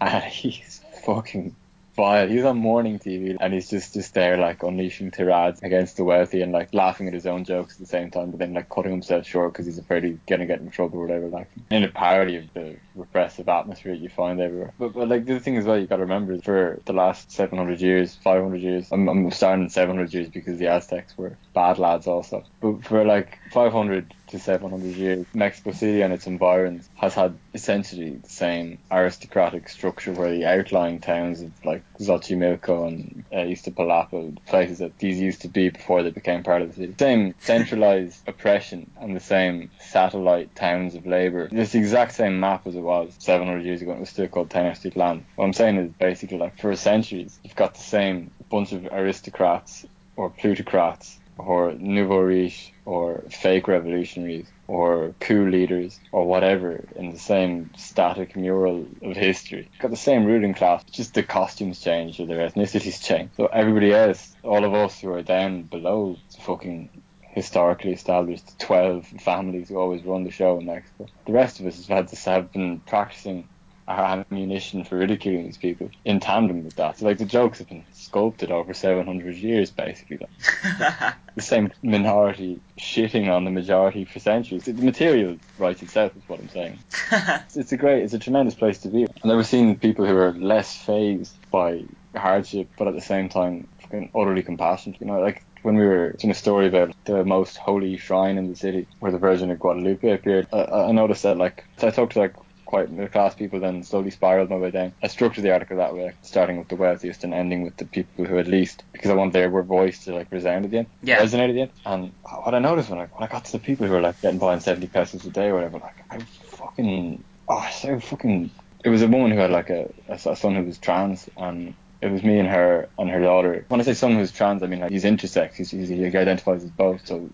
ah, (laughs) he's fucking vile. He's on morning TV and he's just, just there like unleashing tirades against the wealthy and like laughing at his own jokes at the same time, but then like cutting himself short because he's afraid he's gonna get in trouble or whatever. Like in a parody of the repressive atmosphere you find everywhere. But, but like the thing as well, you got to remember for the last 700 years, 500 years. I'm, I'm starting 700 years because the Aztecs were bad lads also. But for like 500 to 700 years, Mexico City and its environs has had essentially the same aristocratic structure where the outlying towns of like Xochimilco and uh, Iztapalapa, places that these used to be before they became part of the city. Same centralized (laughs) oppression and the same satellite towns of labor. The exact same map as it was 700 years ago. and It was still called Tenochtitlan. What I'm saying is basically like for centuries, you've got the same bunch of aristocrats or plutocrats or nouveau riche or fake revolutionaries or coup leaders or whatever in the same static mural of history. Got the same ruling class, just the costumes change or their ethnicities (laughs) change. So everybody else, all of us who are down below the fucking historically established 12 families who always run the show in Mexico. The rest of us have had to have been practicing our ammunition for ridiculing these people in tandem with that. So like the jokes have been sculpted over 700 years basically. Like, (laughs) the same minority shitting on the majority for centuries. The material writes itself is what I'm saying. (laughs) It's, a great, it's a tremendous place to be. I've never seen people who are less phased by hardship, but at the same time fucking utterly compassionate. You know, like when we were in a story about the most holy shrine in the city where the Virgin of Guadalupe appeared, I, I noticed that like so I talked to like quite middle class people, then slowly spiraled my way down. I structured the article that way, starting with the wealthiest and ending with the people who had least, because I want their voice to like resound at the end, Yeah. resonate at the end. And what I noticed when I when I got to the people who were like getting by on seventy pesos a day or whatever, like I fucking oh so fucking. It was a woman who had like a, a son who was trans and it was me and her and her daughter. When I say someone who's trans, I mean like he's intersex. He's, he's, he identifies as both, so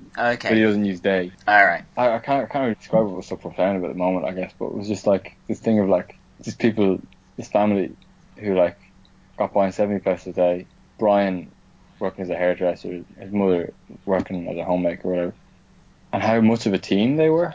but he doesn't use they. Alright. I, I can't I can't really describe what was so profound about the moment, I guess, but it was just like this thing of like these people, this family who like got by on seventy pesos a day. Brian working as a hairdresser, his mother working as a homemaker, or whatever, and how much of a team they were,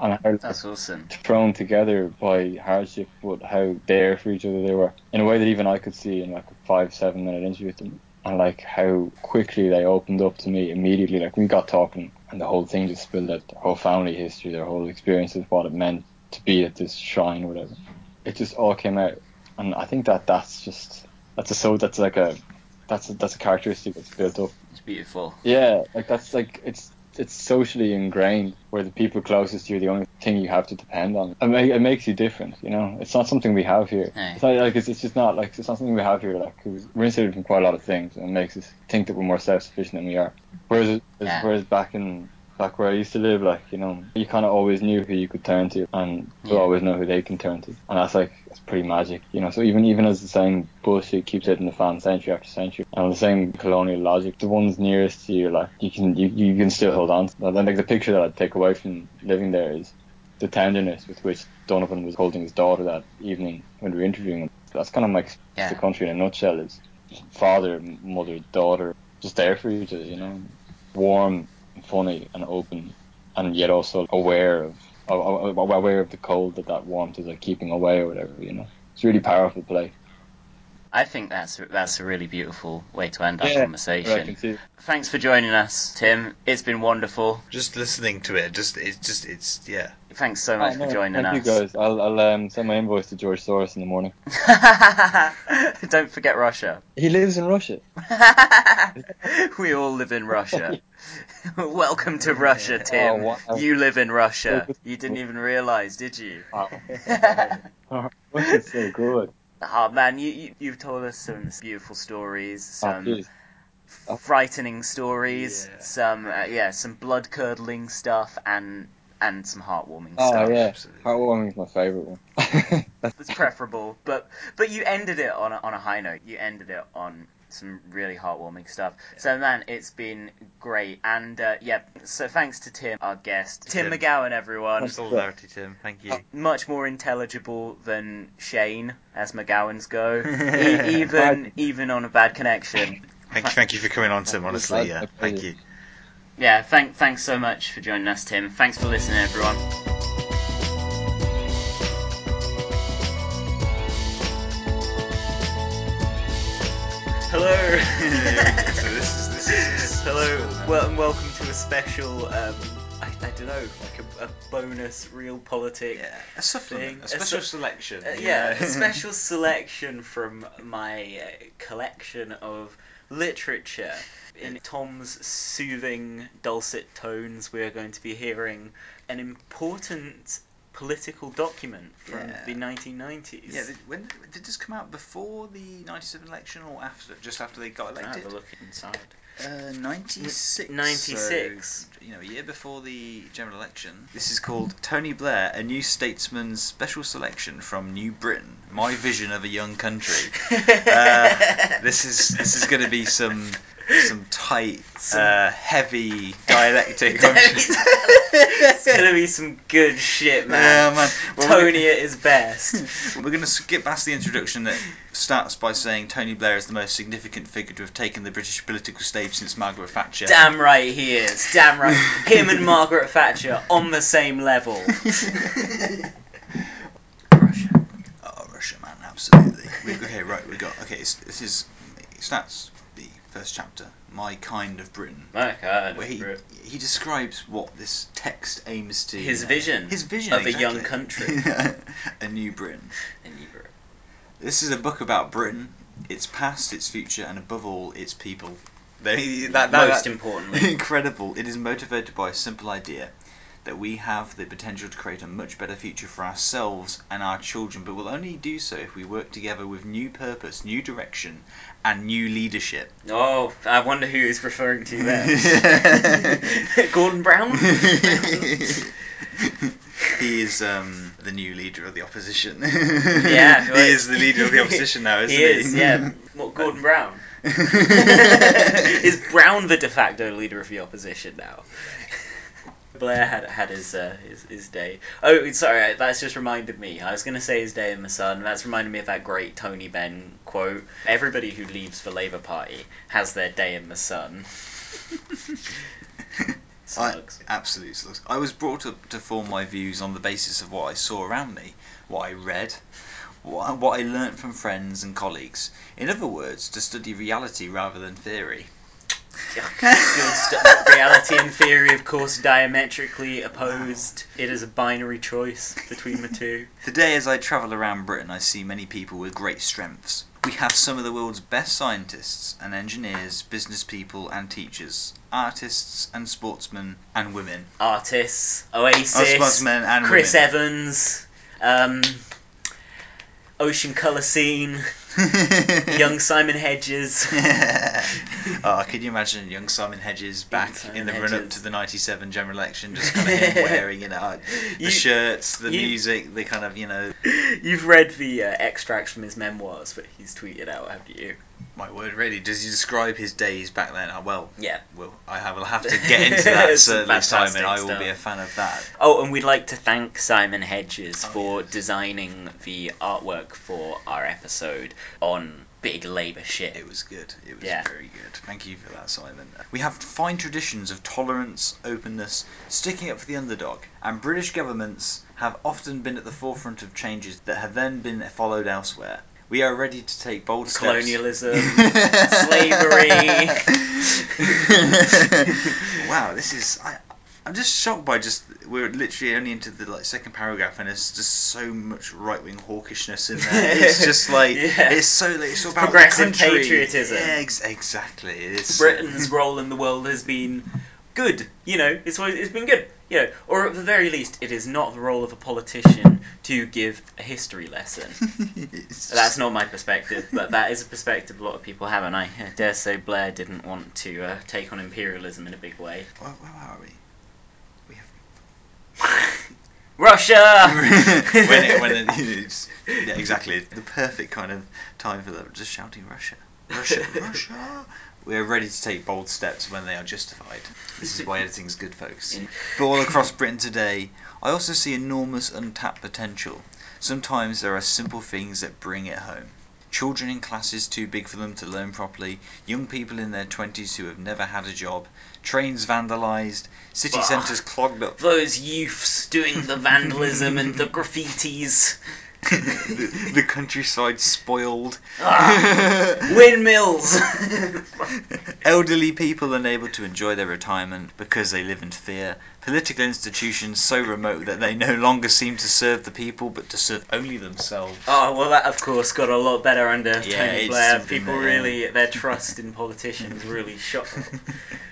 and how That's awesome. thrown together by hardship, but how there for each other they were in a way that even I could see in like a five, seven minute interview with them. And like how quickly they opened up to me immediately. Like we got talking and the whole thing just spilled out their whole family history, their whole experiences, what it meant to be at this shrine or whatever. It just all came out. And I think that that's just, that's a so, that's like a, that's a, that's a characteristic that's built up It's beautiful. yeah, like that's like it's it's socially ingrained where the people closest to you are the only thing you have to depend on. It, ma- it makes you different, you know. It's not something we have here. Hey. It's not like it's, it's just not like it's not something we have here. Like we're insulated from quite a lot of things, and it makes us think that we're more self-sufficient than we are. Whereas Yeah. whereas back in back where I used to live, like you know, you kind of always knew who you could turn to, and you Yeah. always know who they can turn to, and that's like that's pretty magic, you know. So even even as the same bullshit keeps hitting the fan century after century, and the same colonial logic, the ones nearest to you, like you can you, you can still hold on. To that. And like the picture that I take away from living there is the tenderness with which Donovan was holding his daughter that evening when we were interviewing him. That's kind of like Yeah. the country in a nutshell is father, mother, daughter, just there for each other, you know, warm, funny, and open, and yet also aware of aware of the cold that that warmth is like keeping away or whatever, you know. It's really powerful play. I think that's that's a really beautiful way to end our Yeah, I can conversation. see. Thanks for joining us, Tim. It's been wonderful. Just listening to it, just it's just it's yeah. Thanks so much Oh, no, for joining thank us. you guys. I'll, I'll um, send my invoice to George Soros in the morning. (laughs) (laughs) Don't forget Russia. He lives in Russia. (laughs) we all live in Russia. Welcome to Russia, Tim. Oh, wow. You live in Russia. You didn't even realise, did you? Oh, Russia's so good. Oh man, you, you you've told us some beautiful stories, Oh, some jeez. frightening stories, Yeah. some uh, yeah, some blood curdling stuff, and and some heartwarming Oh stuff. yeah, absolutely. heartwarming is my favourite one. (laughs) That's preferable, but but you ended it on a, on a high note. You ended it on some really heartwarming stuff. So man, it's been great, and uh, yeah. So thanks to Tim, our guest, Tim, Tim. McGowan, everyone. Solidarity, Tim. Thank you. Much more intelligible than Shane, as McGowan's go. (laughs) E- even even on a bad connection. Thank you, thank you for coming on, Tim. Honestly, yeah, thank you. Yeah, thank, thanks so much for joining us, Tim. Thanks for listening, everyone. Hello. (laughs) so this is this is Hello. Well, and welcome to a special. Um, I, I don't know, like a, a bonus real politic. yeah, a supplement, Thing. a special su- selection. Uh, you yeah, a special (laughs) selection from my uh, collection of literature. In Tom's soothing, dulcet tones, we are going to be hearing an important political document from Yeah. the 1990s. Yeah, did, when did, this come out before the '97 election or after? Just after they got I have elected? a look inside. Uh, 96. 96. So, you know, a year before the general election. This is called Tony Blair, a New Statesman's Special Selection from New Britain. My vision of a young country. (laughs) Uh, this is this is going to be some some tight, uh, heavy dialectic. (laughs) (laughs) It's gonna be some good shit, man. Yeah, man. Well, Tony at his best. (laughs) We're going to skip past the introduction that starts by saying Tony Blair is the most significant figure to have taken the British political stage since Margaret Thatcher. Damn right he is. Damn right. Him and Margaret Thatcher on the same level. Russia. Oh, Russia, man, absolutely. We, okay, right, we got. Okay, this is. The first chapter, My Kind of Britain. My God. Where he, he describes what this text aims to. His vision His vision of a young country. (laughs) a new Britain. In Europe. This is a book about Britain, its past, its future, and above all, its people. (laughs) They, that, that, Most that- importantly. (laughs) incredible. It is motivated by a simple idea that we have the potential to create a much better future for ourselves and our children, but we'll only do so if we work together with new purpose, new direction, and new leadership. Oh, I wonder who he's referring to there. (laughs) Gordon Brown? (laughs) he is um, the new leader of the opposition. Yeah, (laughs) he is the leader of the opposition now, isn't he he? is, yeah. What, Gordon Brown? is Brown the de facto leader of the opposition now? Blair had had his, uh, his his day. Oh, sorry, that's just reminded me. I was going to say his day in the sun. That's reminded me of that great Tony Benn quote. Everybody who leaves the Labour Party has their day in the sun. (laughs) I, absolute slugs. I was brought up to form my views on the basis of what I saw around me, what I read, what, what I learnt from friends and colleagues. In other words, to study reality rather than theory. Reality and theory, of course, diametrically opposed. It is a binary choice between the two. (laughs) Today, as I travel around Britain, I see many people with great strengths. We have some of the world's best scientists and engineers, business people and teachers, artists and sportsmen and women. Artists, Oasis, sportsmen and Chris women. Evans, um, Ocean Colour Scene, young Simon Hedges. (laughs) oh, can you imagine young Simon Hedges back Simon in the run up to the '97 general election, just kind of him wearing, you know, the You- shirts, the you- music, the kind of, you know. You've read the uh, extracts from his memoirs that he's tweeted out, have you? My word, really. Does he describe his days back then? Uh, Well, Yeah. well, I will have to (laughs) get into that certainly, Simon. I will stuff. be a fan of that. Oh, and we'd like to thank Simon Hedges Oh, for yes. designing the artwork for our episode on big Labour shit. It was good. It was Yeah. very good. Thank you for that, Simon. We have fine traditions of tolerance, openness, sticking up for the underdog, and British governments have often been at the forefront of changes that have then been followed elsewhere. We are ready to take bold steps. Colonialism, (laughs) slavery. (laughs) (laughs) wow, this is. I, I'm just shocked by just we're literally only into the like second paragraph and there's just so much right wing hawkishness in there. (laughs) It's just like Yeah. it's so like, it's all about Progressive patriotism. Yeah, ex- exactly. It's Britain's role in the world has been good. You know, it's always, it's been good. You know, or at the very least, it is not the role of a politician to give a history lesson. It's (laughs) That's not my perspective, but that is a perspective a lot of people have, and I dare say Blair didn't want to uh, take on imperialism in a big way. Where, where are we? (laughs) Russia. (laughs) when it, when it, (laughs) it's, yeah, exactly the perfect kind of time for them just shouting Russia, Russia, Russia. We are ready to take bold steps when they are justified. This is why editing is good, folks. But all across Britain today, I also see enormous untapped potential. Sometimes there are simple things that bring it home. Children in classes too big for them to learn properly, young people in their 20s who have never had a job, trains vandalised, city centres clogged up Those youths doing the vandalism and the graffitis. (laughs) the, the countryside spoiled. Ah, (laughs) windmills. (laughs) Elderly people unable to enjoy their retirement because they live in fear. Political institutions so remote that they no longer seem to serve the people but to serve only themselves. Oh well, that of course got a lot better under Yeah, Tony Blair. People that, really, their trust in politicians really shot up.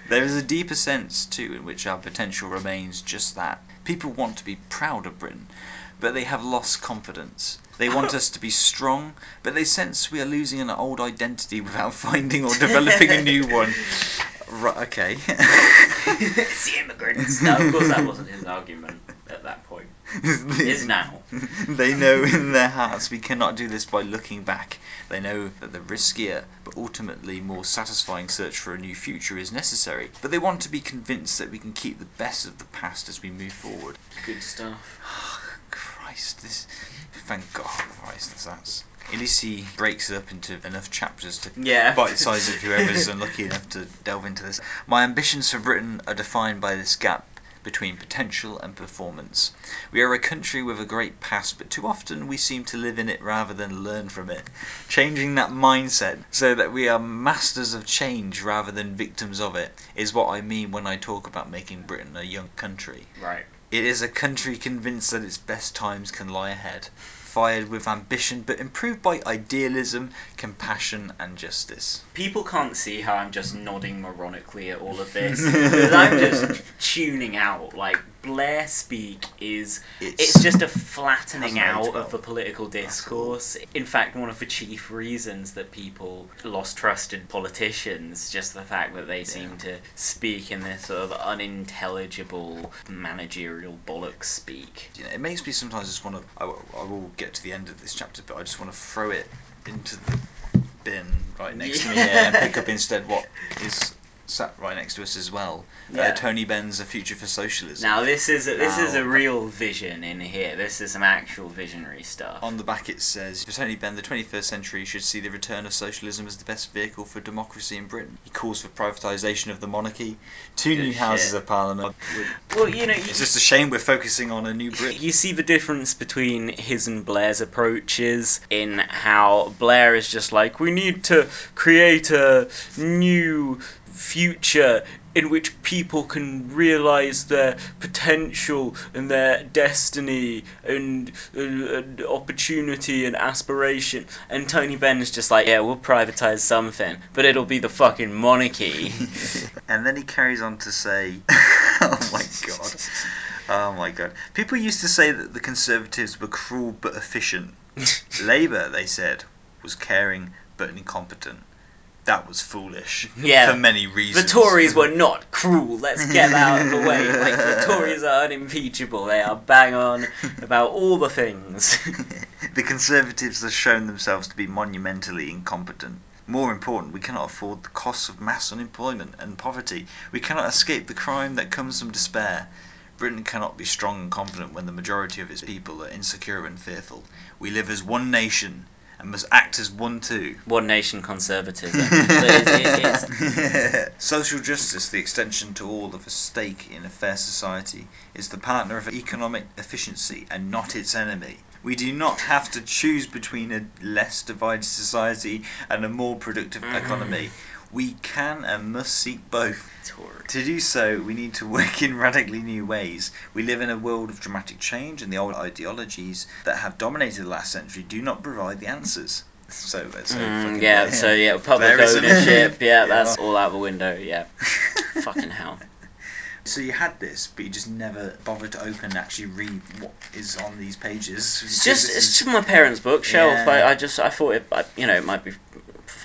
There is a deeper sense, too, in which our potential remains just that. People want to be proud of Britain, but they have lost confidence. They want us to be strong, but they sense we are losing an old identity without (laughs) finding or developing a new one. Right, okay. (laughs) it's the immigrants. No, of course that wasn't his argument at that point. Is now. (laughs) They know in their hearts we cannot do this by looking back. They know that the riskier but ultimately more satisfying search for a new future is necessary. But they want to be convinced that we can keep the best of the past as we move forward. Good stuff. Christ, this. Thank God, Christ, that's. At least he breaks it up into enough chapters to Yeah. (laughs) bite the size of whoever's unlucky enough to delve into this. My ambitions for Britain are defined by this gap between potential and performance. We are a country with a great past, but too often we seem to live in it rather than learn from it. Changing that mindset so that we are masters of change rather than victims of it is what I mean when I talk about making Britain a young country. Right. It is a country convinced that its best times can lie ahead, fired with ambition but improved by idealism, compassion, and justice. People can't see how I'm just nodding moronically at all of this (laughs) because I'm just tuning out. Like Blair speak is it's just a flattening out well of the political discourse. In fact, one of the chief reasons that people lost trust in politicians just the fact that they seem to speak in this sort of unintelligible managerial bollocks speak. know, it makes me sometimes just want to. I, I will get to the end of this chapter, but I just want to throw it into the bin right next to me here and pick up instead what is sat right next to us as well. Yeah. Uh, Tony Benn's A Future for Socialism. Now this is a, this is a real vision in here. This is some actual visionary stuff. On the back it says, for Tony Benn, the 21st century should see the return of socialism as the best vehicle for democracy in Britain. He calls for privatisation of the monarchy, two Good new houses of parliament. Well, you know, It's just a shame we're focusing on a new Britain. You see the difference between his and Blair's approaches in how Blair is just like, we need to create a new future in which people can realize their potential and their destiny and, and opportunity and aspiration. And Tony Benn is just like, yeah, we'll privatize something, but it'll be the fucking monarchy. (laughs) and then he carries on to say, (laughs) oh my god. Oh my god. People used to say that the Conservatives were cruel but efficient. (laughs) Labour, they said, was caring but incompetent. That was foolish. (laughs) Yeah. For many reasons. The. Tories were (laughs) not cruel. Let's get that out of the way. Like the Tories are unimpeachable. They are bang on about all the things. (laughs) the Conservatives have shown themselves to be monumentally incompetent. More important, we cannot afford the costs of mass unemployment and poverty. We cannot escape the crime that comes from despair. Britain cannot be strong and confident when the majority of its people are insecure and fearful. We live as one nation and must act as one too. One nation conservatism. (laughs) but it's, it, it's, (laughs) Social justice, the extension to all of a stake in a fair society, is the partner of economic efficiency and not its enemy. We do not have to choose between a less divided society and a more productive mm-hmm. economy. We can and must seek both. To do so, we need to work in radically new ways. We live in a world of dramatic change, and the old ideologies that have dominated the last century do not provide the answers. So, so Mm, yeah, so yeah, public ownership, yeah, Yeah. that's all out the window, yeah. (laughs) Fucking hell. So you had this, but you just never bothered to open and actually read what is on these pages. It's just it's just my parents' bookshelf. Yeah. I, I just I thought it I, you know it might be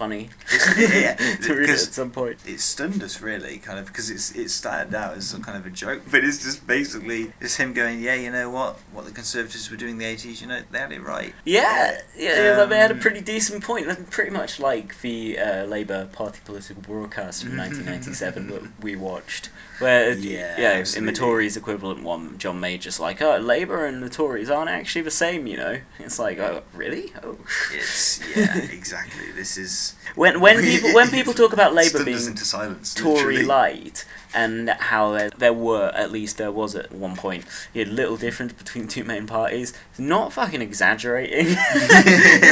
funny (laughs) (laughs) yeah, to read it at some point. it stunned us really, kind of, because it's it started out as some kind of a joke, but it's just basically it's him going, yeah, you know what, what the Conservatives were doing in the eighties, you know, they had it right. Yeah, yeah, yeah, like they had a Um, pretty decent point. Pretty much like the uh, Labour Party political broadcast from 1997 that we watched, where (laughs) Yeah, yeah, in the. Tories equivalent one, John May just like, oh, Labour and the Tories aren't actually the same, you know. It's like, oh, really? Oh. It's yeah, exactly. This is When when (laughs) people when people talk about Labour being into silence. Tory light and how there, there were at least there was at one point a little difference between two main parties. Not fucking exaggerating. (laughs)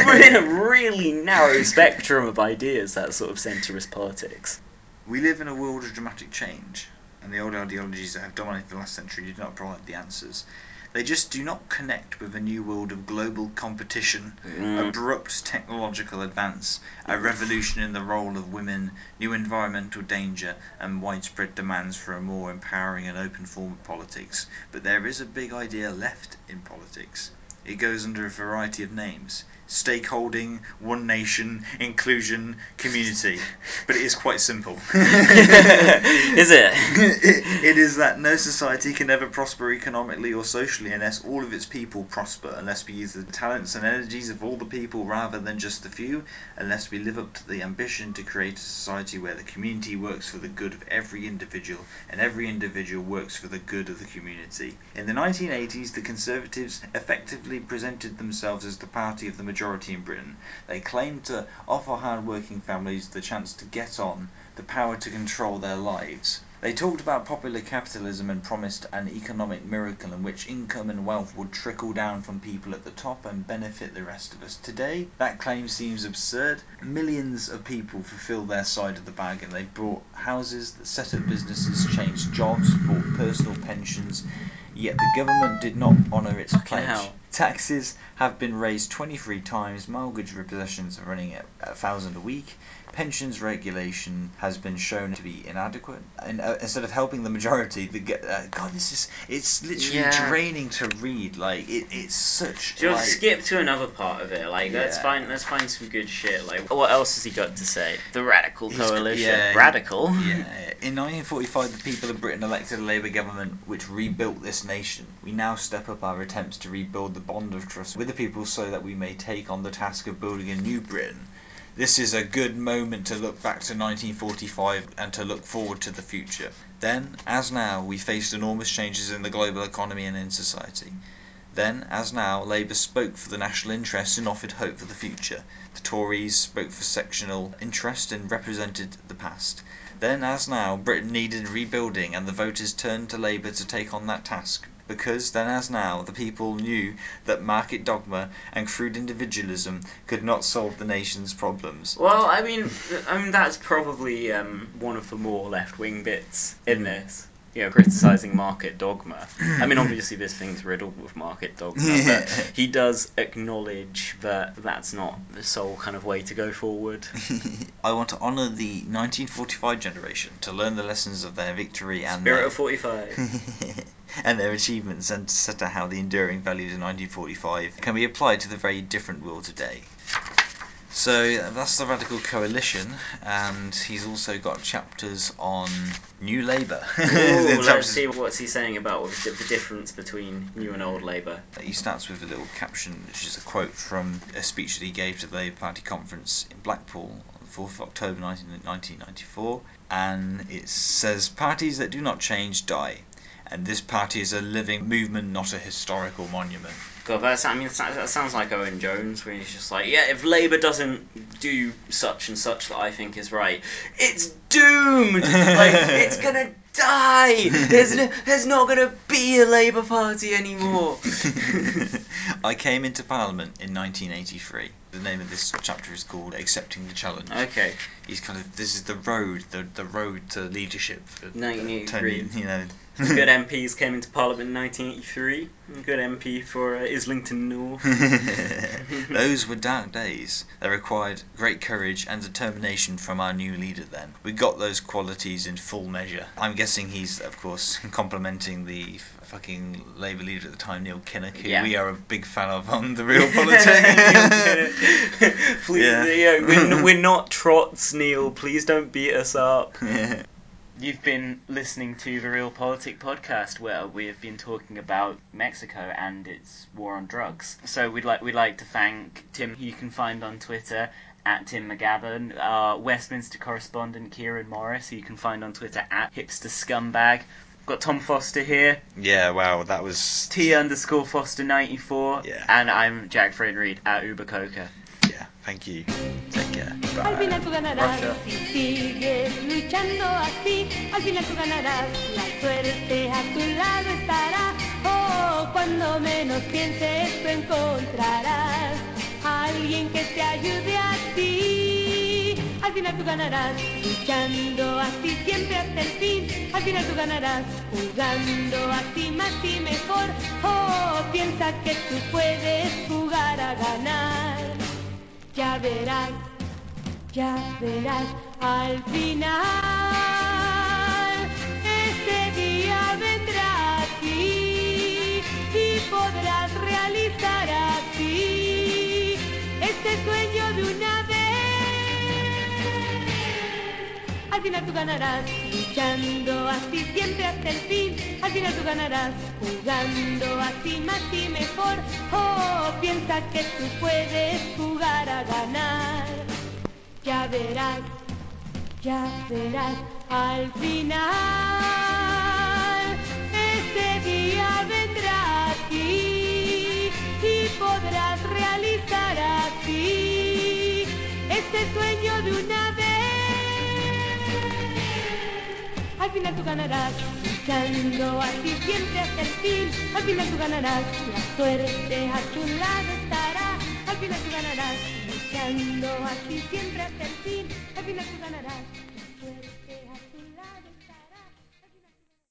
We're in a really narrow (laughs) spectrum of ideas, that sort of centrist politics. We live in a world of dramatic change, and the old ideologies that have dominated the last century did not provide the answers. They just do not connect with a new world of global competition, Mm. abrupt technological advance, a revolution in the role of women, new environmental danger, and widespread demands for a more empowering and open form of politics. But there is a big idea left in politics. It goes under a variety of names stakeholding, one nation, inclusion, community. But it is quite simple. (laughs) Is it? it? (laughs) It is that no society can ever prosper economically or socially unless all of its people prosper, unless we use the talents and energies of all the people rather than just the few, unless we live up to the ambition to create a society where the community works for the good of every individual and every individual works for the good of the community. In the 1980s, the Conservatives effectively presented themselves as the party of the majority in Britain. They claimed to offer hard-working families the chance to get on, the power to control their lives. They talked about popular capitalism and promised an economic miracle in which income and wealth would trickle down from people at the top and benefit the rest of us. Today, that claim seems absurd. Millions of people fulfill their side of the bargain. They bought houses, set up businesses, changed jobs, bought personal pensions, yet the government did not honour its pledge. hell. Taxes have been raised 23 times, mortgage repossessions are running at a thousand a week, pensions regulation has been shown to be inadequate, and uh, instead of helping the majority, the uh, God, this is it's literally Yeah. draining to read. Like it, it's such. Do you want like, to skip to another part of it? Like, let's find let's find some good shit. Like, what else has he got to say? The Radical He's Coalition. yeah, he- Radical. Yeah. (laughs) In 1945, the people of Britain elected a Labour government which rebuilt this nation. We now step up our attempts to rebuild the bond of trust with the people so that we may take on the task of building a new Britain. This is a good moment to look back to 1945 and to look forward to the future. Then, as now, we faced enormous changes in the global economy and in society. Then, as now, Labour spoke for the national interest and offered hope for the future. The Tories spoke for sectional interest and represented the past. Then, as now, Britain needed rebuilding, and the voters turned to Labour to take on that task. Because, then as now, the people knew that market dogma and crude individualism could not solve the nation's problems. Well, I mean, I mean that's probably um, one of the more left-wing bits in this. You know, criticizing market dogma. I mean, (laughs) obviously this thing's riddled with market dogma, but he does acknowledge that that's not the sole kind of way to go forward. (laughs) I want to honour the 1945 generation to learn the lessons of their victory and Spirit their, of 45. (laughs) and their achievements and to set out how the enduring values of 1945 can be applied to the very different world today. So that's the Radical Coalition, and he's also got chapters on New Labour. Ooh, (laughs) let's chapters- see what's he saying about the the difference between new and old Labour. He starts with a little caption, which is a quote from a speech that he gave to the Labour Party conference in Blackpool on the 4th of October 19, 1994, and it says parties that do not change die. And this party is a living movement, not a historical monument. God, that's, I mean, that that sounds like Owen Jones, where he's just like, yeah, if Labour doesn't do such and such that I think is right, it's doomed. like, it's gonna die. (laughs) There's no, there's not gonna be a Labour Party anymore. (laughs) I came into Parliament in 1983. The name of this chapter is called "Accepting the Challenge." okay, He's kind of this is the road, the the road to leadership. For 1983. Tony, you know. Good (laughs) MPs came into Parliament in 1983. Good MP for uh, Islington North. Those were dark days. They required great courage and determination from our new leader then. We got those qualities in full measure. I'm guessing he's, of course, (laughs) complimenting the f- fucking Labour leader at the time, Neil Kinnock, who Yeah. we are a big fan of on The (laughs) Real Politics. Please, (laughs) Yeah. yeah. we're, we're not trots, Neil. Please don't beat us up. Yeah. You've been listening to the Real Politic podcast, where we have been talking about Mexico and its war on drugs. So we'd like we'd like to thank Tim. who You can find on Twitter at Tim McGowan, our Westminster correspondent Kieran Morris, who you can find on Twitter at Hipster Scumbag. Got Tom Foster here, yeah, wow, that was. T underscore Foster ninety four, Yeah. and I'm Jack Fred Reed at Uber Coca. Yeah, thank you. Take care. Al Bye. final tú ganarás Russia. si sigues luchando así. Al final tú ganarás, la suerte a tu lado estará. Oh, cuando menos pienses tú encontrarás a alguien que te ayude a ti. Al final tú ganarás, luchando así siempre hasta el fin. Al final tú ganarás, jugando así más y mejor. Oh, piensa que tú puedes jugar a ganar. Ya verás ya verás al final. Este sueño de una vez. Al final tú ganarás, luchando así siempre hasta el fin. Al final tú ganarás, jugando así más y mejor. Oh, piensa que tú puedes jugar a ganar. Ya verás, ya verás al final. Ese día vendrá aquí y podrás realizar este sueño de una vez. Al final tú ganarás, luchando así siempre hasta el fin. Al final tú ganarás, la suerte a tu lado estará. Al final tú ganarás, luchando así siempre hasta el fin. Al final tú ganarás.